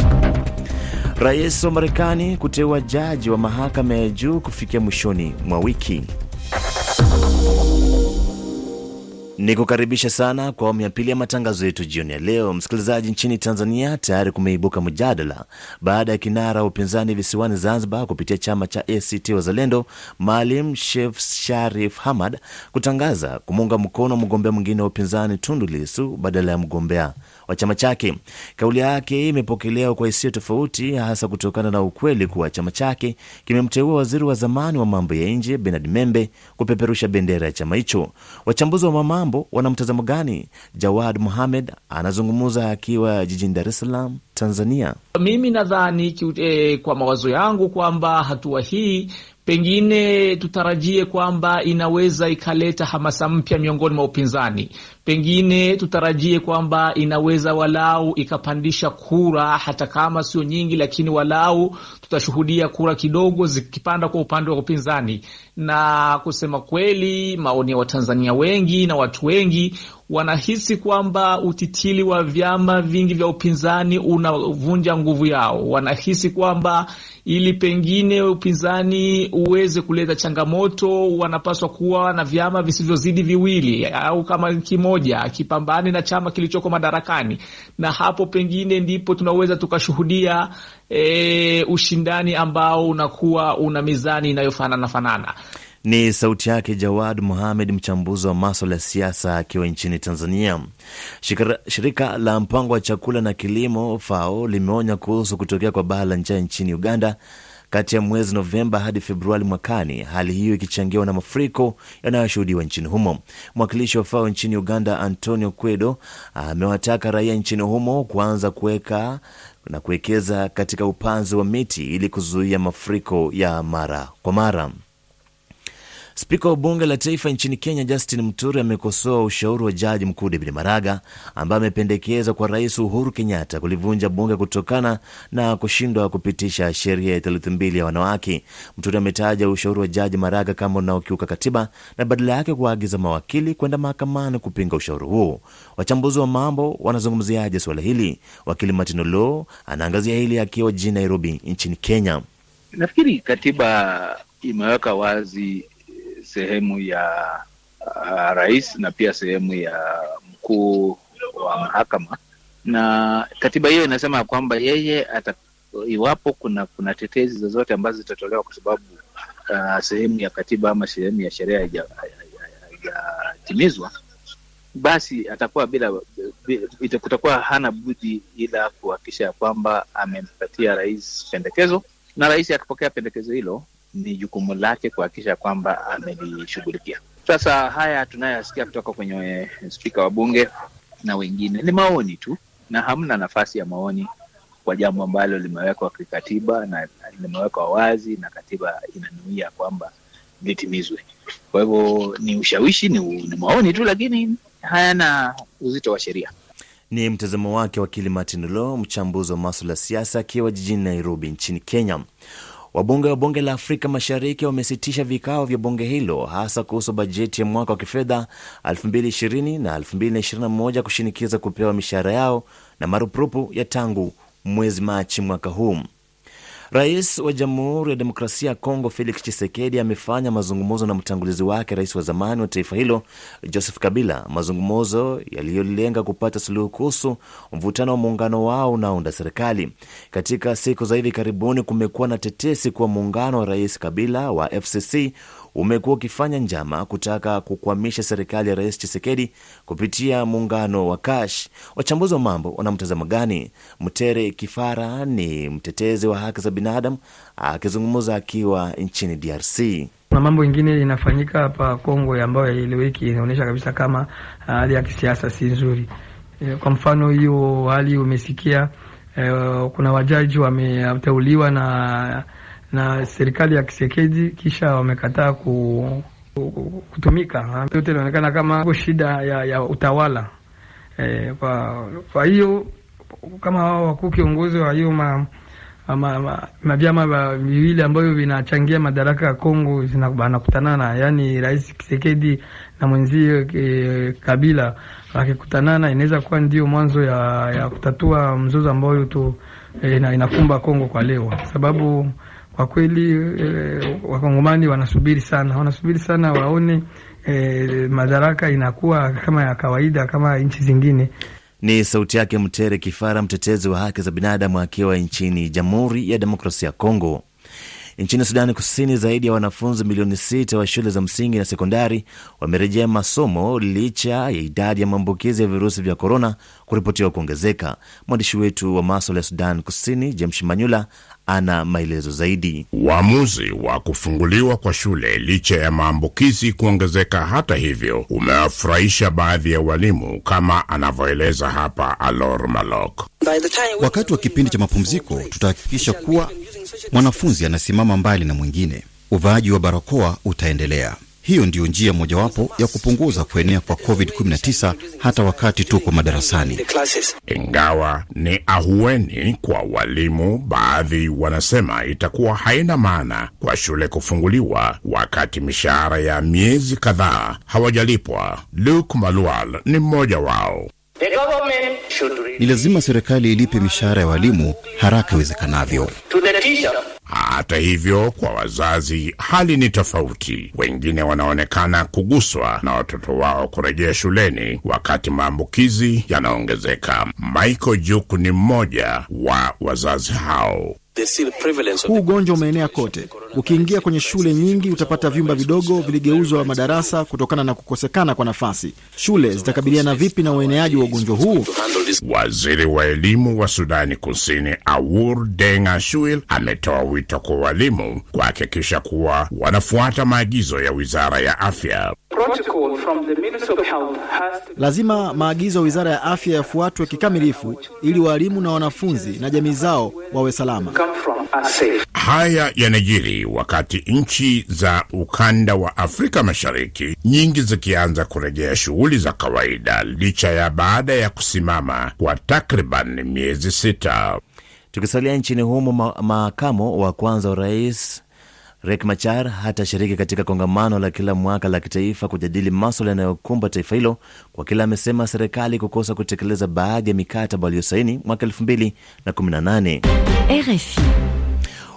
Rais wa Marekani kuteua jaji wa mahakama ya juu kufikia mwishoni mwa wiki. Ni kukaribisha sana kwa awamu ya pili ya matangazo yetu jioni ya leo. Msikilizaji, nchini Tanzania tayari kumeibuka mjadala baada ya kinara wa upinzani visiwani Zanzibar kupitia chama cha ACT Wazalendo Maalim Seif Sharif Hamad kutangaza kumuunga mkono mgombea mwingine wa upinzani Tundu Lissu badala ya mgombea wa chama chake. Kauli yake imepokelewa kwa hisia tofauti, hasa kutokana na ukweli kuwa chama chake kimemteua waziri wa zamani wa mambo ya nje Bernard Membe kupeperusha bendera ya chama hicho. Wachambuzi wa mambo wana mtazamo gani? Jawad Muhamed anazungumza akiwa jijini Dar es Salaam, Tanzania. Mimi nadhani eh, kwa mawazo yangu kwamba hatua hii pengine tutarajie kwamba inaweza ikaleta hamasa mpya miongoni mwa upinzani. Pengine tutarajie kwamba inaweza walau ikapandisha kura, hata kama sio nyingi, lakini walau tutashuhudia kura kidogo zikipanda kwa upande wa upinzani. Na kusema kweli, maoni ya Watanzania wengi na watu wengi wanahisi kwamba utitili wa vyama vingi vya upinzani unavunja nguvu yao. Wanahisi kwamba ili pengine upinzani uweze kuleta changamoto, wanapaswa kuwa na vyama visivyozidi viwili au kama kimoja, kipambane na chama kilichoko madarakani, na hapo pengine ndipo tunaweza tukashuhudia e, ushindani ambao unakuwa una mizani inayofanana fanana. Ni sauti yake Jawad Muhamed, mchambuzi wa maswala ya siasa akiwa nchini Tanzania. Shikara, shirika la mpango wa chakula na kilimo FAO limeonya kuhusu kutokea kwa baa la njaa nchini Uganda kati ya mwezi Novemba hadi Februari mwakani, hali hiyo ikichangiwa na mafuriko yanayoshuhudiwa nchini humo. Mwakilishi wa FAO nchini Uganda, Antonio Kwedo, amewataka raia nchini humo kuanza kuweka na kuwekeza katika upanzi wa miti ili kuzuia mafuriko ya mara kwa mara. Spika wa bunge la taifa nchini Kenya Justin Muturi amekosoa ushauri wa jaji mkuu David Maraga ambaye amependekeza kwa Rais Uhuru Kenyatta kulivunja bunge kutokana na kushindwa kupitisha sheria ya theluthi mbili ya wanawake. Muturi ametaja ushauri wa jaji Maraga kama unaokiuka katiba na badala yake kuwaagiza mawakili kwenda mahakamani kupinga ushauri huo. Wachambuzi wa mambo wanazungumziaje suala hili? Wakili Martin Olo anaangazia hili akiwa jijini Nairobi nchini Kenya. Nafikiri katiba imeweka wazi sehemu ya uh, rais na pia sehemu ya mkuu wa mahakama, na katiba hiyo inasema kwamba yeye ata, iwapo kuna kuna tetezi zozote ambazo zitatolewa kwa sababu uh, sehemu ya katiba ama sehemu ya sheria haijatimizwa, basi atakuwa bila, bila kutakuwa hana budi ila kuhakikisha kwamba amempatia rais pendekezo, na rais akipokea pendekezo hilo ni jukumu lake kuhakikisha kwamba amelishughulikia. Sasa haya tunayoyasikia kutoka kwenye spika wa bunge na wengine ni maoni tu, na hamna nafasi ya maoni kwa jambo ambalo limewekwa kikatiba na limewekwa wazi na katiba inanuia kwamba litimizwe. Kwa hivyo ni ushawishi, ni, ni maoni tu, lakini hayana uzito wa sheria. Ni mtazamo wake wakili Martin Lo, mchambuzi wa maswala ya siasa akiwa jijini Nairobi nchini Kenya. Wabunge wa bunge la Afrika Mashariki wamesitisha vikao vya bunge hilo hasa kuhusu bajeti ya mwaka wa kifedha 2020 na 2021 kushinikiza kupewa mishahara yao na marupurupu ya tangu mwezi Machi mwaka huu. Rais wa Jamhuri ya Demokrasia ya Kongo Felix Tshisekedi amefanya mazungumzo na mtangulizi wake, rais wa zamani wa taifa hilo Joseph Kabila, mazungumzo yaliyolenga kupata suluhu kuhusu mvutano wa muungano wao unaounda serikali. Katika siku za hivi karibuni, kumekuwa na tetesi kuwa muungano wa rais Kabila wa FCC umekuwa ukifanya njama kutaka kukwamisha serikali ya Rais Chisekedi kupitia muungano wa Kash. Wachambuzi wa mambo wana mtazamo gani? Mtere Kifara ni mtetezi wa haki za binadamu akizungumza akiwa nchini DRC. Kuna mambo ingine inafanyika hapa Kongo ambayo haieleweki, inaonyesha kabisa kama hali ya kisiasa si nzuri. Kwa mfano hiyo hali umesikia, eh, kuna wajaji wameteuliwa na na serikali ya Kisekedi kisha wamekataa ku, ku, kutumika. Yote inaonekana kama shida ya, ya utawala e, kwa kwa hiyo kama wao wakuu kiongozi wa hiyo ma ma, ma, viwili ambavyo vinachangia madaraka ya Kongo zinakutanana, yaani Rais Kisekedi na mwenzie e, Kabila wakikutanana, inaweza kuwa ndio mwanzo ya, ya kutatua mzozo ambayo tu e, inakumba Kongo kwa leo, sababu kwa kweli e, wakongomani wanasubiri sana, wanasubiri sana waone e, madaraka inakuwa kama ya kawaida kama nchi zingine. Ni sauti yake Mtere Kifara, mtetezi wa haki za binadamu akiwa nchini Jamhuri ya Demokrasia ya Kongo. Nchini Sudani Kusini, zaidi ya wanafunzi milioni sita wa shule za msingi na sekondari wamerejea masomo licha ya idadi ya maambukizi ya virusi vya korona kuripotiwa kuongezeka. Mwandishi wetu wa maswala ya Sudan Kusini James Manyula ana maelezo zaidi. Uamuzi wa kufunguliwa kwa shule licha ya maambukizi kuongezeka, hata hivyo, umewafurahisha baadhi ya walimu, kama anavyoeleza hapa Alor Malok. Wakati wa kipindi cha mapumziko, tutahakikisha kuwa mwanafunzi anasimama mbali na mwingine. Uvaaji wa barakoa utaendelea. Hiyo ndiyo njia mojawapo ya kupunguza kuenea kwa COVID-19 hata wakati tuko madarasani. Ingawa ni ahueni kwa walimu, baadhi wanasema itakuwa haina maana kwa shule kufunguliwa wakati mishahara ya miezi kadhaa hawajalipwa. Luke Malual ni mmoja wao. Ni lazima serikali ilipe mishahara ya walimu haraka iwezekanavyo. Hata hivyo, kwa wazazi hali ni tofauti. Wengine wanaonekana kuguswa na watoto wao kurejea shuleni wakati maambukizi yanaongezeka. Michael Juk ni mmoja wa wazazi hao. Huu ugonjwa umeenea kote. Ukiingia kwenye shule nyingi utapata vyumba vidogo viligeuzwa madarasa kutokana na kukosekana kwa nafasi. Shule zitakabiliana vipi na ueneaji wa ugonjwa huu? Waziri wa elimu wa Sudani Kusini Awur Denga Shuil ametoa wito kwa walimu kuhakikisha kuwa wanafuata maagizo ya wizara ya afya. Lazima maagizo ya wizara ya afya yafuatwe kikamilifu ili walimu na wanafunzi na jamii zao wawe salama. Haya yanajiri wakati nchi za ukanda wa Afrika Mashariki nyingi zikianza kurejea shughuli za kawaida licha ya baada ya kusimama kwa takriban miezi sita. Tukisalia nchini humo, ma makamo wa kwanza wa rais Riek Machar hatashiriki katika kongamano la kila mwaka la kitaifa kujadili maswala yanayokumba taifa hilo kwa kila amesema serikali kukosa kutekeleza baadhi ya mikataba waliyosaini mwaka 2018. RFI.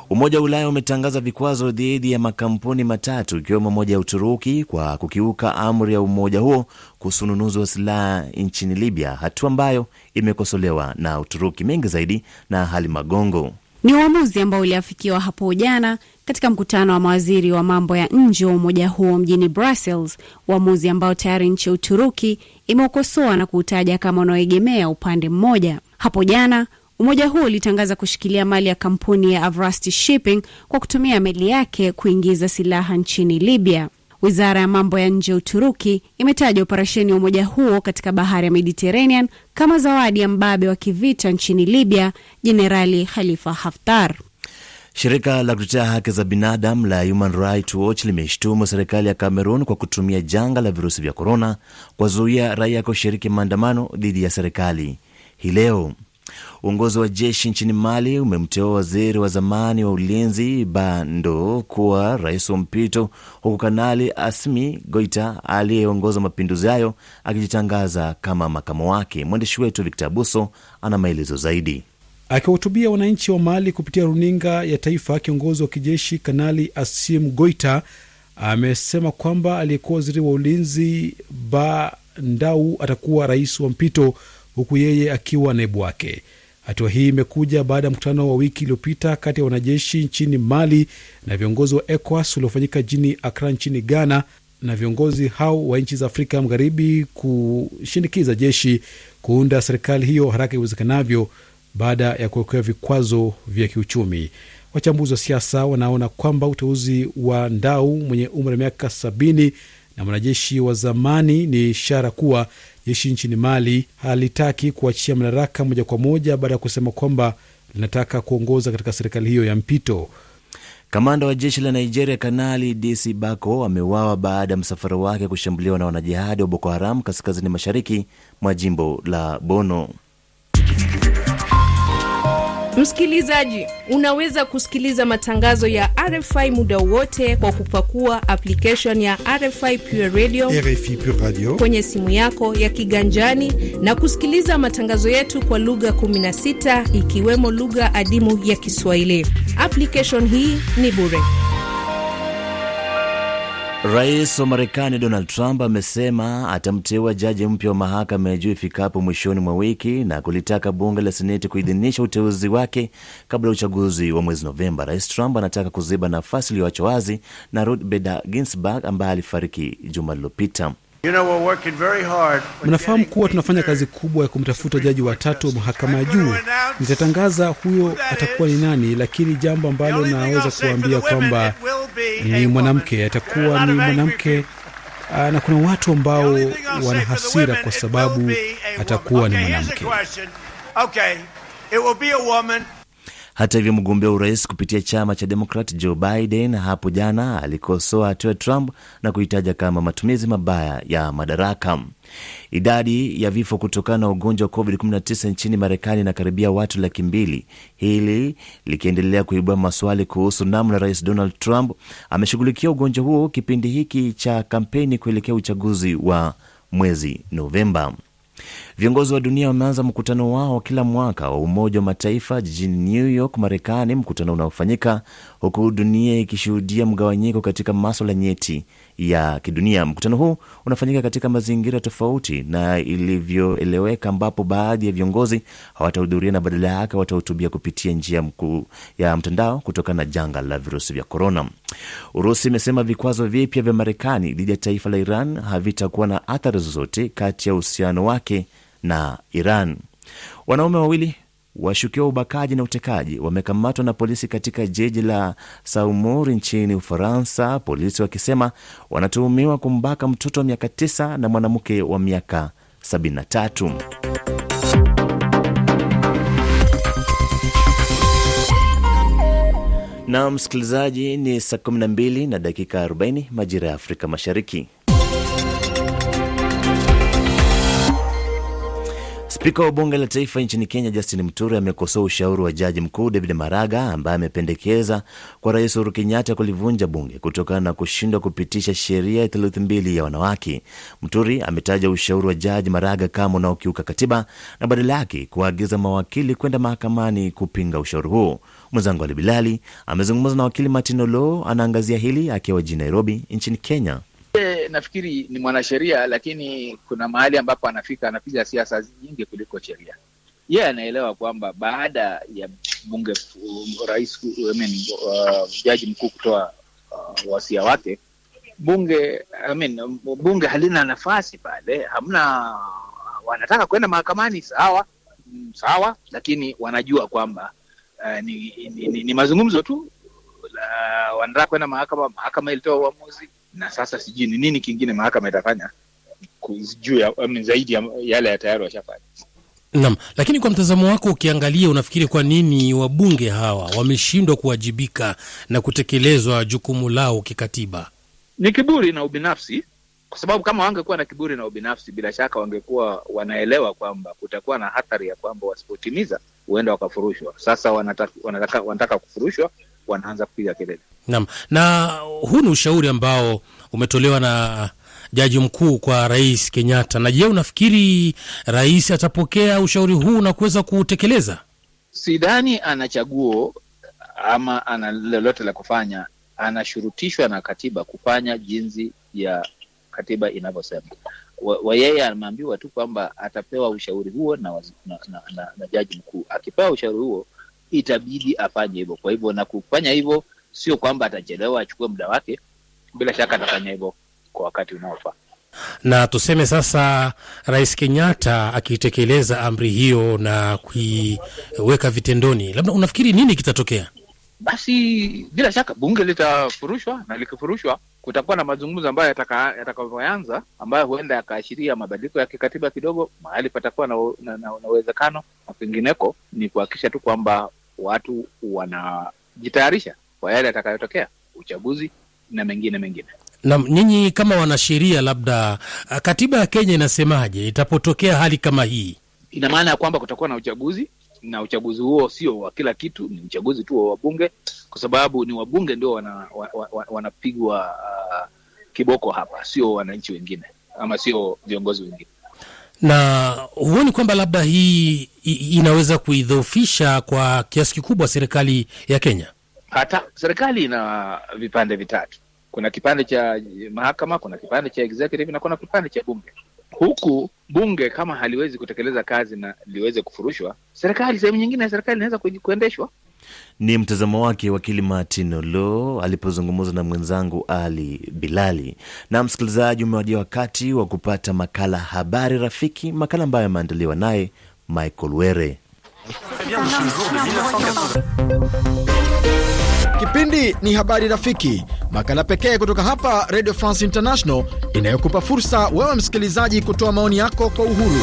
Umoja wa Ulaya umetangaza vikwazo dhidi ya makampuni matatu ikiwemo moja ya Uturuki kwa kukiuka amri ya umoja huo kuhusu ununuzi wa silaha nchini Libya, hatua ambayo imekosolewa na Uturuki. Mengi zaidi na Hali Magongo. Ni uamuzi ambao uliafikiwa hapo jana katika mkutano wa mawaziri wa mambo ya nje wa umoja huo mjini Brussels, uamuzi ambao tayari nchi ya Uturuki imeukosoa na kuutaja kama unaoegemea upande mmoja. Hapo jana umoja huo ulitangaza kushikilia mali ya kampuni ya Avrasti Shipping kwa kutumia meli yake kuingiza silaha nchini Libya. Wizara ya mambo ya nje ya Uturuki imetaja operesheni ya umoja huo katika bahari ya Mediterranean kama zawadi ya mbabe wa kivita nchini Libya, Jenerali Khalifa Haftar. Shirika la kutetea haki za binadamu la Human Rights Watch limeshtumu serikali ya Cameroon kwa kutumia janga la virusi vya korona kuwazuia raia kushiriki maandamano dhidi ya serikali hii leo. Uongozi wa jeshi nchini Mali umemteua waziri wa zamani wa ulinzi Bando kuwa rais wa mpito, huku Kanali Asimi Goita aliyeongoza mapinduzi hayo akijitangaza kama makamo wake. Mwandishi wetu Victor Abuso ana maelezo zaidi. Akiwahutubia wananchi wa Mali kupitia runinga ya taifa, kiongozi wa kijeshi Kanali Asim Goita amesema kwamba aliyekuwa waziri wa ulinzi Bandau atakuwa rais wa mpito huku yeye akiwa naibu wake. Hatua hii imekuja baada ya mkutano wa wiki iliyopita kati ya wanajeshi nchini Mali na viongozi wa ECOWAS uliofanyika jini Akra nchini Ghana, na viongozi hao wa nchi za Afrika Magharibi kushinikiza jeshi kuunda serikali hiyo haraka iwezekanavyo baada ya kuwekewa vikwazo vya kiuchumi. Wachambuzi wa siasa wanaona kwamba uteuzi wa Ndau mwenye umri wa miaka sabini na mwanajeshi wa zamani ni ishara kuwa jeshi nchini Mali halitaki kuachia madaraka moja kwa moja baada ya kusema kwamba linataka kuongoza katika serikali hiyo ya mpito. Kamanda wa jeshi la Nigeria Kanali Disi Bako ameuawa baada ya msafara wake kushambuliwa na wanajihadi wa Boko Haram kaskazini mashariki mwa jimbo la Bono. Msikilizaji, unaweza kusikiliza matangazo ya RFI muda wote kwa kupakua application ya RFI Pure Radio, RFI Pure Radio kwenye simu yako ya kiganjani na kusikiliza matangazo yetu kwa lugha 16 ikiwemo lugha adimu ya Kiswahili. Application hii ni bure. Rais wa Marekani Donald Trump amesema atamteua jaji mpya wa mahakama ya juu ifikapo mwishoni mwa wiki na kulitaka bunge la Seneti kuidhinisha uteuzi wake kabla ya uchaguzi wa mwezi Novemba. Rais Trump anataka kuziba nafasi iliyoachwa wazi na Ruth Bader Ginsburg ambaye alifariki juma lililopita. You know, we're working very hard. Mnafahamu kuwa tunafanya kazi kubwa ya kumtafuta jaji watatu wa mahakama ya juu. Nitatangaza huyo atakuwa ni nani, lakini jambo ambalo naweza kuambia kwamba ni mwanamke, atakuwa ni mwanamke na kuna watu ambao wana hasira kwa sababu atakuwa ni mwanamke. Hata hivyo mgombea urais kupitia chama cha Demokrat Joe Biden hapo jana alikosoa hatua ya Trump na kuitaja kama matumizi mabaya ya madaraka. Idadi ya vifo kutokana na ugonjwa wa COVID-19 nchini Marekani inakaribia watu laki mbili, hili likiendelea kuibua maswali kuhusu namna Rais Donald Trump ameshughulikia ugonjwa huo kipindi hiki cha kampeni kuelekea uchaguzi wa mwezi Novemba. Viongozi wa dunia wameanza mkutano wao wa kila mwaka wa Umoja wa Mataifa jijini New York, Marekani, mkutano unaofanyika huku dunia ikishuhudia mgawanyiko katika maswala nyeti ya kidunia. Mkutano huu unafanyika katika mazingira tofauti na ilivyoeleweka, ambapo baadhi ya viongozi hawatahudhuria na badala yake watahutubia kupitia njia mkuu ya mtandao kutokana na janga la virusi vya korona. Urusi imesema vikwazo vipya vya Marekani dhidi ya taifa la Iran havitakuwa na athari zozote kati ya uhusiano wake na Iran. Wanaume wawili washukiwa ubakaji na utekaji wamekamatwa na polisi katika jiji la Saumur nchini Ufaransa, polisi wakisema wanatuhumiwa kumbaka mtoto wa miaka tisa na mwanamke wa miaka 73. Na msikilizaji, ni saa 12 na dakika 40 majira ya Afrika Mashariki. Spika wa bunge la taifa nchini Kenya Justin Muturi amekosoa ushauri wa jaji mkuu David Maraga ambaye amependekeza kwa Rais Uhuru Kenyatta kulivunja bunge kutokana na kushindwa kupitisha sheria ya theluthi mbili ya wanawake. Muturi ametaja ushauri wa jaji Maraga kama unaokiuka katiba na badala yake kuagiza mawakili kwenda mahakamani kupinga ushauri huo. Mwenzangu Ali Bilali amezungumza na wakili Martin Olo, anaangazia hili akiwa jijini Nairobi nchini Kenya. Nafikiri ni mwanasheria lakini kuna mahali ambapo anafika anapiga siasa nyingi kuliko sheria. Yeye anaelewa kwamba baada ya bunge rais I mean, uh, jaji mkuu kutoa uh, wasia wake bunge I mean, bunge halina nafasi pale, hamna wanataka kwenda mahakamani sawa, sawa, lakini wanajua kwamba uh, ni, ni, ni, ni mazungumzo tu. Uh, wanataka kwenda mahakama, mahakama ilitoa uamuzi na sasa sijui ni nini kingine mahakama itafanya juu ya zaidi ya yale ya tayari washafanya. Naam, lakini kwa mtazamo wako ukiangalia, unafikiri kwa nini wabunge hawa wameshindwa kuwajibika na kutekelezwa jukumu lao kikatiba? Ni kiburi na ubinafsi, kwa sababu kama wangekuwa na kiburi na ubinafsi, bila shaka wangekuwa wanaelewa kwamba kutakuwa na hatari ya kwamba wasipotimiza huenda wakafurushwa. Sasa wanataka, wanataka, wanataka kufurushwa, wanaanza kupiga kelele. Naam, na huu ni ushauri ambao umetolewa na jaji mkuu kwa Rais Kenyatta. Na je, unafikiri rais atapokea ushauri huu na kuweza kuutekeleza? Sidhani ana chaguo ama ana lolote la kufanya. Anashurutishwa na katiba kufanya jinsi ya katiba inavyosema. yeye ameambiwa tu kwamba atapewa ushauri huo na, na, na, na, na jaji mkuu. Akipewa ushauri huo itabidi afanye hivyo. Kwa hivyo na kufanya hivyo sio kwamba atachelewa, achukue muda wake, bila shaka atafanya hivyo kwa wakati unaofaa. na tuseme sasa Rais Kenyatta akitekeleza amri hiyo na kuiweka vitendoni, labda unafikiri nini kitatokea? Basi bila shaka bunge litafurushwa, na likifurushwa kutakuwa na mazungumzo ambayo yataka- yatakavyoanza ambayo huenda yakaashiria mabadiliko ya kikatiba kidogo, mahali patakuwa na uwezekano na- na- na na pengineko ni kuhakikisha tu kwamba watu wanajitayarisha kwa yale yatakayotokea, uchaguzi na mengine mengine. Na nyinyi kama wanasheria, labda ah, katiba ya Kenya inasemaje itapotokea hali kama hii? Ina maana ya kwamba kutakuwa na uchaguzi na uchaguzi huo sio wa kila kitu, ni uchaguzi tu wa wabunge, kwa sababu ni wabunge ndio wana, wana, wa, wa, wanapigwa uh, kiboko hapa, sio wananchi wengine ama sio viongozi wengine. Na huoni kwamba labda hii inaweza kuidhoofisha kwa kiasi kikubwa serikali ya Kenya? Hata serikali ina vipande vitatu, kuna kipande cha mahakama, kuna kipande cha executive na kuna kipande cha bunge. Huku bunge kama haliwezi kutekeleza kazi na liweze kufurushwa, serikali sehemu nyingine ya serikali inaweza kuendeshwa. Ni mtazamo wake wakili Martin Olo alipozungumza na mwenzangu Ali Bilali. Na msikilizaji, umewajia wakati wa kupata makala Habari Rafiki, makala ambayo yameandaliwa naye Michael Were. Kipindi ni Habari Rafiki, makala pekee kutoka hapa Radio France International inayokupa fursa wewe msikilizaji kutoa maoni yako kwa uhuru.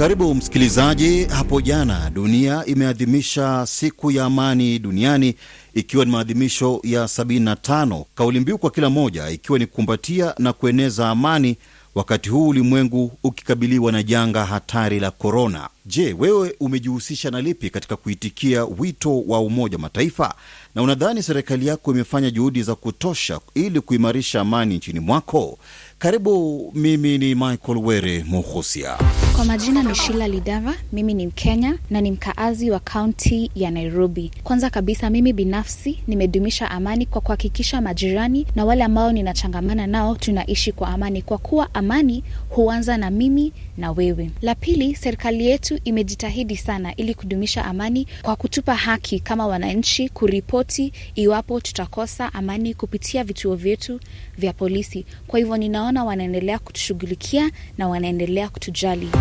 Karibu msikilizaji. Hapo jana dunia imeadhimisha siku ya amani duniani, ikiwa ni maadhimisho ya 75, kauli mbiu kwa kila moja ikiwa ni kukumbatia na kueneza amani, wakati huu ulimwengu ukikabiliwa na janga hatari la korona. Je, wewe umejihusisha na lipi katika kuitikia wito wa Umoja wa Mataifa, na unadhani serikali yako imefanya juhudi za kutosha ili kuimarisha amani nchini mwako? Karibu, mimi ni Michael Were Muhusia. Kwa majina ni Shila Lidava, mimi ni Mkenya na ni mkaazi wa kaunti ya Nairobi. Kwanza kabisa, mimi binafsi nimedumisha amani kwa kuhakikisha majirani na wale ambao ninachangamana nao tunaishi kwa amani, kwa kuwa amani huanza na mimi na wewe. La pili, serikali yetu imejitahidi sana ili kudumisha amani kwa kutupa haki kama wananchi kuripoti iwapo tutakosa amani kupitia vituo vyetu vya polisi. Kwa hivyo ninaona wanaendelea kutushughulikia na wanaendelea kutujali.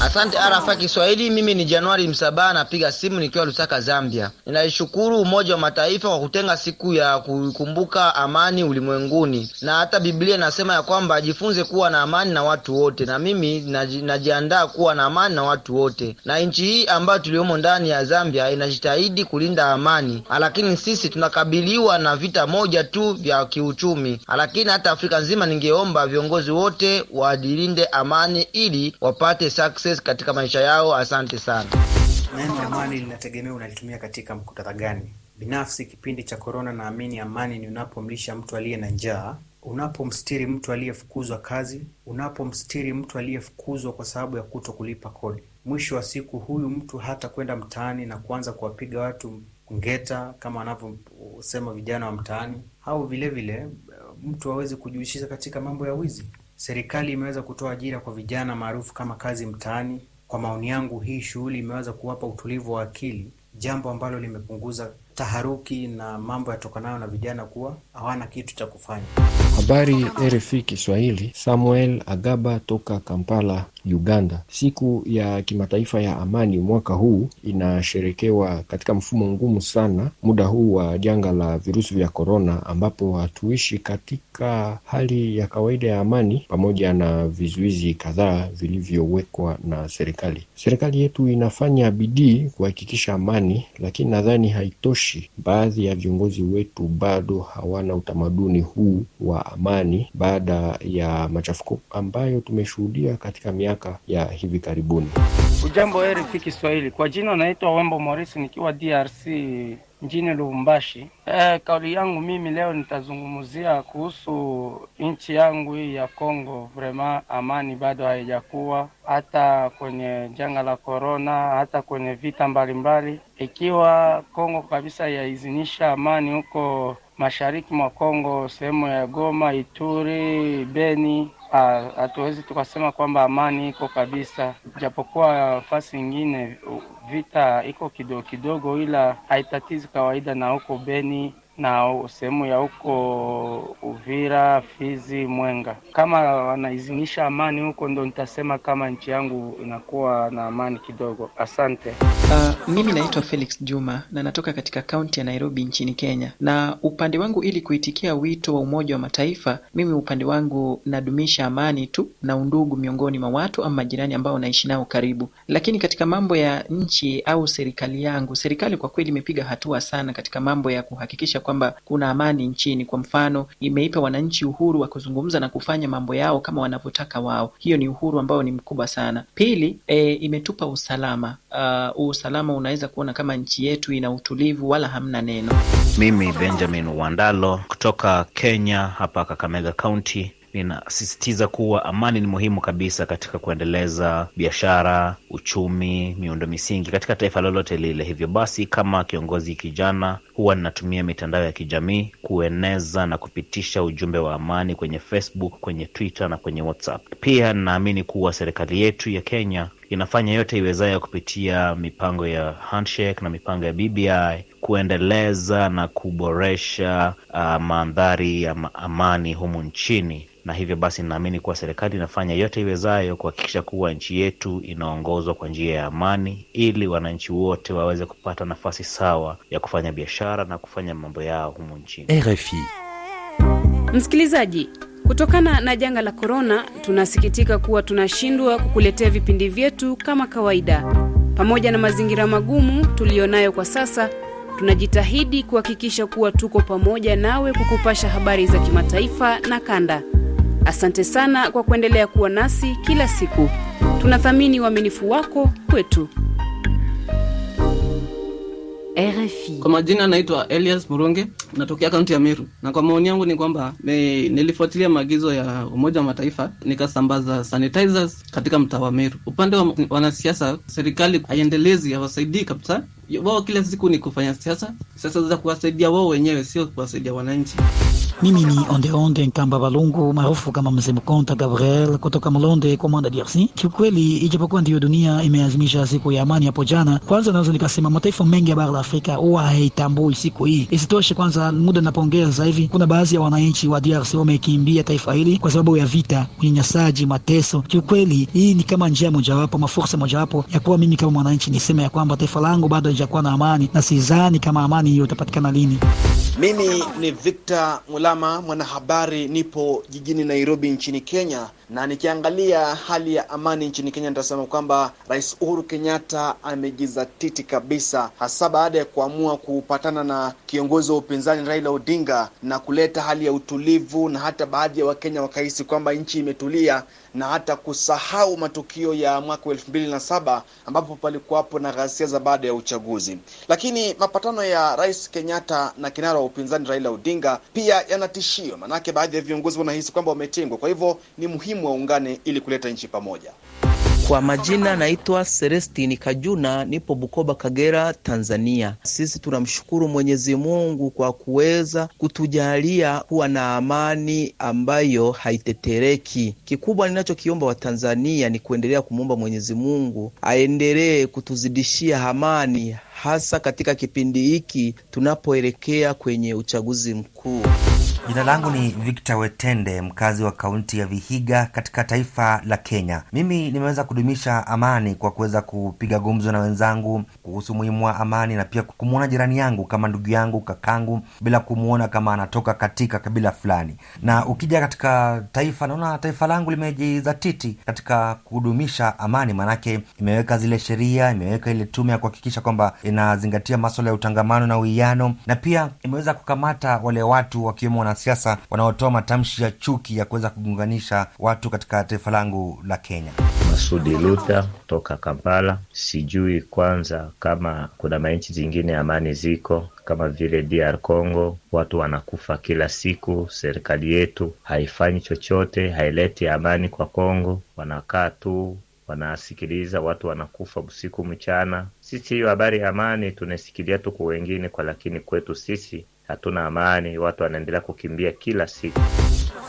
Asante RFI Kiswahili. Mimi ni Januari Msabaha, napiga simu nikiwa Lusaka, Zambia. Ninaishukuru Umoja wa Mataifa kwa kutenga siku ya kukumbuka amani ulimwenguni, na hata Biblia inasema ya kwamba ajifunze kuwa na amani na watu wote, na mimi naji, najiandaa kuwa na amani na watu wote. Na nchi hii ambayo tuliomo ndani ya Zambia inajitahidi kulinda amani, lakini sisi tunakabiliwa na vita moja tu vya kiuchumi. Lakini hata Afrika nzima, ningeomba viongozi wote walinde amani ili wapate success katika maisha yao. Asante sana. Neno amani linategemea unalitumia katika muktadha gani. Binafsi, kipindi cha korona, naamini amani ni unapomlisha mtu aliye na njaa, unapomstiri mtu aliyefukuzwa kazi, unapomstiri mtu aliyefukuzwa kwa sababu ya kuto kulipa kodi. Mwisho wa siku, huyu mtu hata kwenda mtaani na kuanza kuwapiga watu ngeta kama wanavyosema vijana wa mtaani, au vilevile mtu awezi kujihusisha katika mambo ya wizi. Serikali imeweza kutoa ajira kwa vijana maarufu kama kazi mtaani. Kwa maoni yangu, hii shughuli imeweza kuwapa utulivu wa akili, jambo ambalo limepunguza taharuki na mambo yatokanayo na vijana kuwa hawana kitu cha kufanya. Habari RFI Kiswahili, Samuel Agaba toka Kampala, Uganda. Siku ya kimataifa ya amani mwaka huu inasherekewa katika mfumo ngumu sana, muda huu wa janga la virusi vya korona, ambapo hatuishi katika hali ya kawaida ya amani, pamoja na vizuizi kadhaa vilivyowekwa na serikali. Serikali yetu inafanya bidii kuhakikisha amani, lakini nadhani haitoshi. Baadhi ya viongozi wetu bado hawana utamaduni huu wa amani, baada ya machafuko ambayo tumeshuhudia katika miaka ya hivi karibuni. Ujambo RFI Kiswahili, kwa jina naitwa Wembo Morisi nikiwa DRC mjini Lubumbashi. E, kauli yangu mimi leo nitazungumzia kuhusu nchi yangu hii ya Kongo. Vrema amani bado haijakuwa hata kwenye janga la korona, hata kwenye vita mbalimbali. Ikiwa Kongo kabisa yaizinisha amani huko mashariki mwa Kongo, sehemu ya Goma, Ituri, Beni, hatuwezi tukasema kwamba amani iko kabisa, japokuwa nafasi ingine vita iko kidogo kidogo, ila haitatizi kawaida na huko Beni na sehemu ya huko Uvira, Fizi, Mwenga. Kama wanaizimisha amani huko, ndo nitasema kama nchi yangu inakuwa na amani kidogo. Asante. Uh, mimi naitwa Felix Juma na natoka katika kaunti ya Nairobi nchini Kenya, na upande wangu, ili kuitikia wito wa Umoja wa Mataifa, mimi upande wangu nadumisha amani tu na undugu miongoni mwa watu ama majirani ambao naishi nao karibu. Lakini katika mambo ya nchi au serikali yangu, serikali kwa kweli imepiga hatua sana katika mambo ya kuhakikisha kwamba kuna amani nchini. Kwa mfano, imeipa wananchi uhuru wa kuzungumza na kufanya mambo yao kama wanavyotaka wao. Hiyo ni uhuru ambao ni mkubwa sana. Pili, e, imetupa usalama. Uh, usalama unaweza kuona kama nchi yetu ina utulivu wala hamna neno. Mimi Benjamin Wandalo kutoka Kenya, hapa Kakamega County, ninasisitiza kuwa amani ni muhimu kabisa katika kuendeleza biashara, uchumi, miundo misingi katika taifa lolote lile. Hivyo basi, kama kiongozi kijana, huwa ninatumia mitandao ya kijamii kueneza na kupitisha ujumbe wa amani kwenye Facebook, kwenye Twitter na kwenye WhatsApp. Pia ninaamini kuwa serikali yetu ya Kenya inafanya yote iwezayo kupitia mipango ya handshake na mipango ya BBI kuendeleza na kuboresha uh, mandhari ya amani humu nchini, na hivyo basi ninaamini kuwa serikali inafanya yote iwezayo kuhakikisha kuwa nchi yetu inaongozwa kwa njia ya amani, ili wananchi wote waweze kupata nafasi sawa ya kufanya biashara na kufanya mambo yao humu nchini. RFI. Msikilizaji, kutokana na janga la korona, tunasikitika kuwa tunashindwa kukuletea vipindi vyetu kama kawaida. Pamoja na mazingira magumu tuliyonayo kwa sasa, tunajitahidi kuhakikisha kuwa tuko pamoja nawe kukupasha habari za kimataifa na kanda. Asante sana kwa kuendelea kuwa nasi kila siku. Tunathamini uaminifu wako kwetu. RFI. Kwa majina naitwa Elias Murunge, natokea kaunti ya Meru, na kwa maoni yangu ni kwamba me- nilifuatilia maagizo ya Umoja wa Mataifa nikasambaza sanitizers katika mtaa wa Meru. Upande wa wanasiasa, serikali haiendelezi, hawasaidii kabisa. Wao kila siku ni kufanya siasa, siasa za kuwasaidia wao wenyewe, sio kuwasaidia wananchi. Mimi ni Ondeonde Nkamba Balungu maarufu kama Mzee Mkonta Gabriel kutoka Mlonde kwa Mwanda DRC. Kiukweli, ijapokuwa ndiyo dunia imeazimisha siku ya amani hapo jana, kwanza naweza nikasema mataifa mengi ya bara la Afrika huwa haitambui siku hii. Isitoshe, kwanza muda napongeza sasa hivi, kuna baadhi ya wananchi wa DRC wamekimbia taifa hili kwa sababu ya vita, unyanyasaji, mateso. Kiukweli, hii ni kama njia mojawapo, mafursa mojawapo ya kuwa mimi kama mwananchi niseme ya kwamba taifa langu bado halijakuwa na amani, na sidhani kama amani hiyo itapatikana lini. Mimi ni Victor Mulama, mwanahabari, nipo jijini Nairobi nchini Kenya, na nikiangalia hali ya amani nchini Kenya nitasema kwamba Rais Uhuru Kenyatta amejizatiti kabisa, hasa baada ya kuamua kupatana na kiongozi wa upinzani Raila Odinga na kuleta hali ya utulivu, na hata baadhi ya Wakenya wakahisi kwamba nchi imetulia na hata kusahau matukio ya mwaka wa elfu mbili na saba ambapo palikuwapo na ghasia za baada ya uchaguzi. Lakini mapatano ya Rais Kenyatta na kinara wa upinzani Raila Odinga pia yana tishio, manake baadhi ya viongozi wanahisi kwamba wametengwa. Kwa hivyo ni muhimu waungane ili kuleta nchi pamoja. Kwa majina naitwa Celestini Kajuna, nipo Bukoba, Kagera, Tanzania. Sisi tunamshukuru Mwenyezi Mungu kwa kuweza kutujalia kuwa na amani ambayo haitetereki. Kikubwa ninachokiomba Watanzania ni kuendelea kumwomba Mwenyezi Mungu aendelee kutuzidishia amani, hasa katika kipindi hiki tunapoelekea kwenye uchaguzi mkuu. Jina langu ni Victor Wetende, mkazi wa kaunti ya Vihiga katika taifa la Kenya. Mimi nimeweza kudumisha amani kwa kuweza kupiga gumzo na wenzangu kuhusu umuhimu wa amani na pia kumwona jirani yangu kama ndugu yangu, kakangu, bila kumwona kama anatoka katika kabila fulani. Na ukija katika taifa, naona taifa langu limejizatiti katika kudumisha amani, maanake imeweka zile sheria, imeweka ile tume ya kuhakikisha kwamba inazingatia maswala ya utangamano na uwiano, na pia imeweza kukamata wale watu wakiwemo wanasiasa wanaotoa matamshi ya chuki ya kuweza kugunganisha watu katika taifa langu la Kenya. Masudi Luther toka Kampala. Sijui kwanza kama kuna manchi zingine amani ziko kama vile DR Congo, watu wanakufa kila siku, serikali yetu haifanyi chochote, haileti amani kwa Congo, wanakaa tu wanasikiliza watu wanakufa usiku mchana. Sisi hiyo habari ya amani tunasikilia tu kwa wengine, kwa lakini kwetu sisi hatuna amani, watu wanaendelea kukimbia kila siku.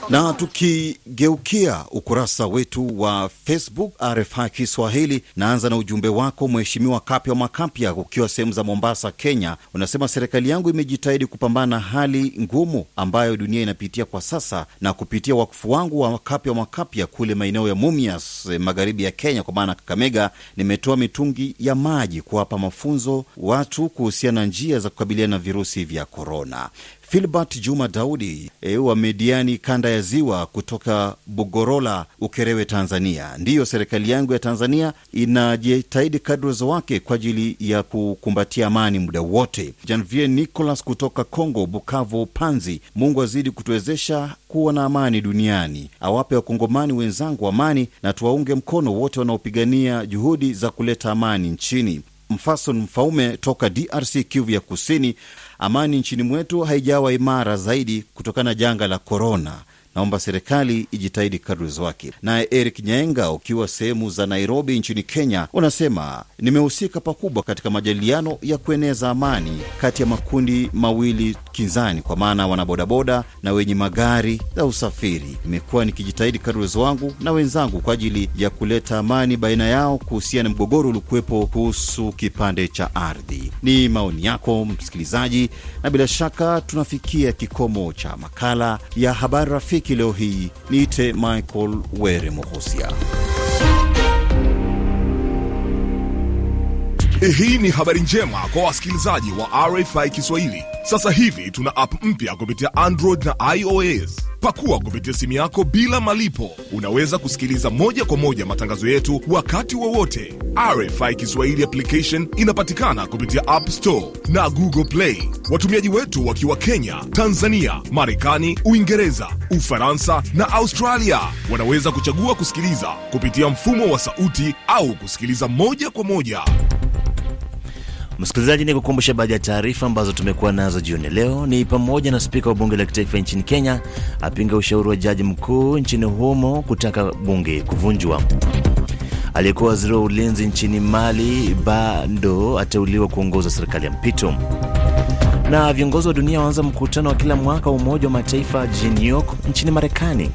Na tukigeukia ukurasa wetu wa Facebook RFI Kiswahili, naanza na ujumbe wako Mheshimiwa Kapya Makapya, ukiwa sehemu za Mombasa, Kenya. Unasema serikali yangu imejitahidi kupambana na hali ngumu ambayo dunia inapitia kwa sasa, na kupitia wakfu wangu wa Kapya Makapya kule maeneo ya Mumias, magharibi ya Kenya, kwa maana Kakamega, nimetoa mitungi ya maji kuwapa mafunzo watu kuhusiana na njia za kukabiliana na virusi vya korona. Filbert Juma Daudi e, wa Mediani kanda ya Ziwa kutoka Bugorola, Ukerewe, Tanzania. Ndiyo, serikali yangu ya Tanzania inajitahidi kadri wake kwa ajili ya kukumbatia amani muda wote. Janvier Nicolas kutoka Congo, Bukavu, Panzi. Mungu azidi kutuwezesha kuwa na amani duniani, awape wakongomani wenzangu amani, na tuwaunge mkono wote wanaopigania juhudi za kuleta amani nchini. Mfason Mfaume toka DRC, Kivu ya Kusini. Amani nchini mwetu haijawa imara zaidi kutokana na janga la korona. Naomba serikali ijitahidi kadri wake. Naye Eric Nyaenga ukiwa sehemu za Nairobi nchini Kenya unasema nimehusika pakubwa katika majadiliano ya kueneza amani kati ya makundi mawili kinzani, kwa maana wanabodaboda na wenye magari ya usafiri. Nimekuwa nikijitahidi kadri uwezo wangu na wenzangu kwa ajili ya kuleta amani baina yao kuhusiana na mgogoro uliokuwepo kuhusu kipande cha ardhi. Ni maoni yako msikilizaji, na bila shaka tunafikia kikomo cha makala ya habari rafiki leo hii. Niite Michael Were Mohosia. Hii ni habari njema kwa wasikilizaji wa RFI Kiswahili. Sasa hivi tuna app mpya kupitia Android na iOS. Pakua kupitia simu yako bila malipo. Unaweza kusikiliza moja kwa moja matangazo yetu wakati wowote. RFI Kiswahili application inapatikana kupitia App Store na Google Play. Watumiaji wetu wakiwa Kenya, Tanzania, Marekani, Uingereza, Ufaransa na Australia wanaweza kuchagua kusikiliza kupitia mfumo wa sauti au kusikiliza moja kwa moja. Msikilizaji, ni kukumbusha baadhi ya taarifa ambazo tumekuwa nazo jioni leo. Ni pamoja na spika wa bunge la kitaifa nchini Kenya apinga ushauri wa jaji mkuu nchini humo kutaka bunge kuvunjwa. Aliyekuwa waziri wa ulinzi nchini Mali bado ateuliwa kuongoza serikali ya mpito. Na viongozi wa dunia waanza mkutano wa kila mwaka wa Umoja wa Mataifa jijini New York nchini Marekani.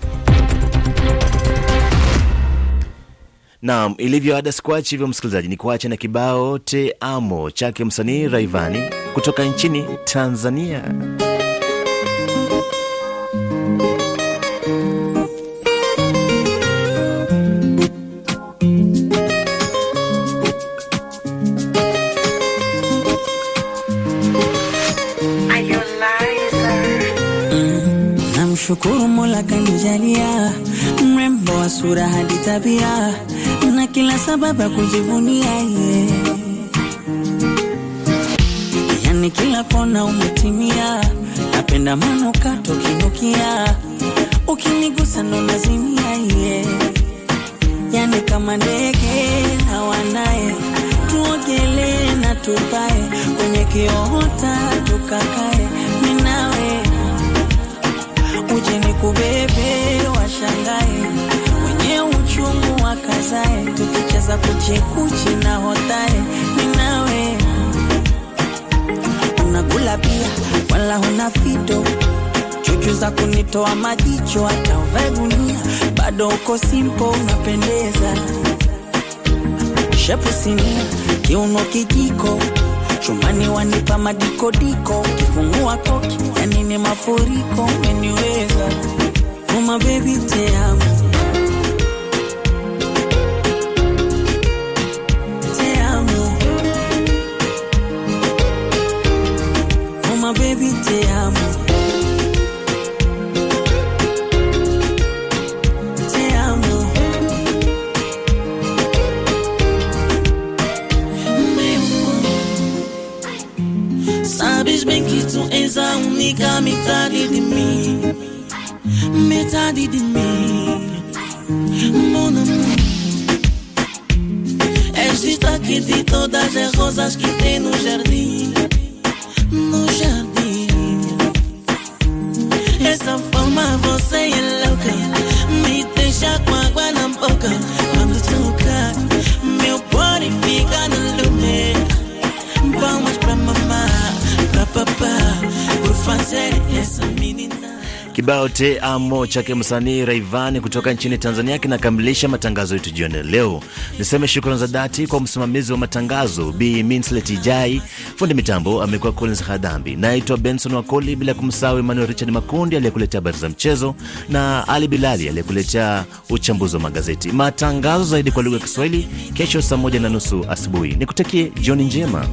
Naam, ilivyo ada sikuachi hivyo msikilizaji, ni kuache na kibao te amo chake msanii Raivani kutoka nchini Tanzania. Namshukuru Mola kanijalia mrembo wa sura hadi tabia na kila sababu ya kujivunia ye, yani kila kona umetimia. Napenda manuka kinukia, ukinigusa ndo nazimia ye, yani kama ndege na wanaye, tuogelee na tupae kwenye kiota tukakae, uje nikubebe washangae. Wenye uchungu wakazae. Tukicheza kuchekuchi na hotae. Ninawe. Unakula pia wala huna fito. Chuchu za kunitoa majicho hata uvae gunia. Bado uko simpo unapendeza. Shepu sinia kiuno kijiko chumani wanipa madikodiko kifungua koki yani ni mafuriko meniweza. Uma baby te Baby, te amo que tu és a única metade de mim, metade de mim, mon amour. És destaque de todas as rosas que tem no jardim, no jardim. Essa forma você é louca, me deixa com água na boca. Kibao te amo chake msanii Raivani kutoka nchini Tanzania kinakamilisha matangazo yetu jioni leo. Niseme shukrani za dhati kwa msimamizi wa matangazo Bi Minslet Ijai, fundi mitambo amekuwa Collins Hadambi, naitwa Benson Wakoli, bila kumsahau Emmanuel Richard Makundi aliyekuletea habari za mchezo na Ali Bilali aliyekuletea uchambuzi wa magazeti. Matangazo zaidi kwa lugha ya Kiswahili kesho saa moja na nusu asubuhi. Nikutakie jioni njema.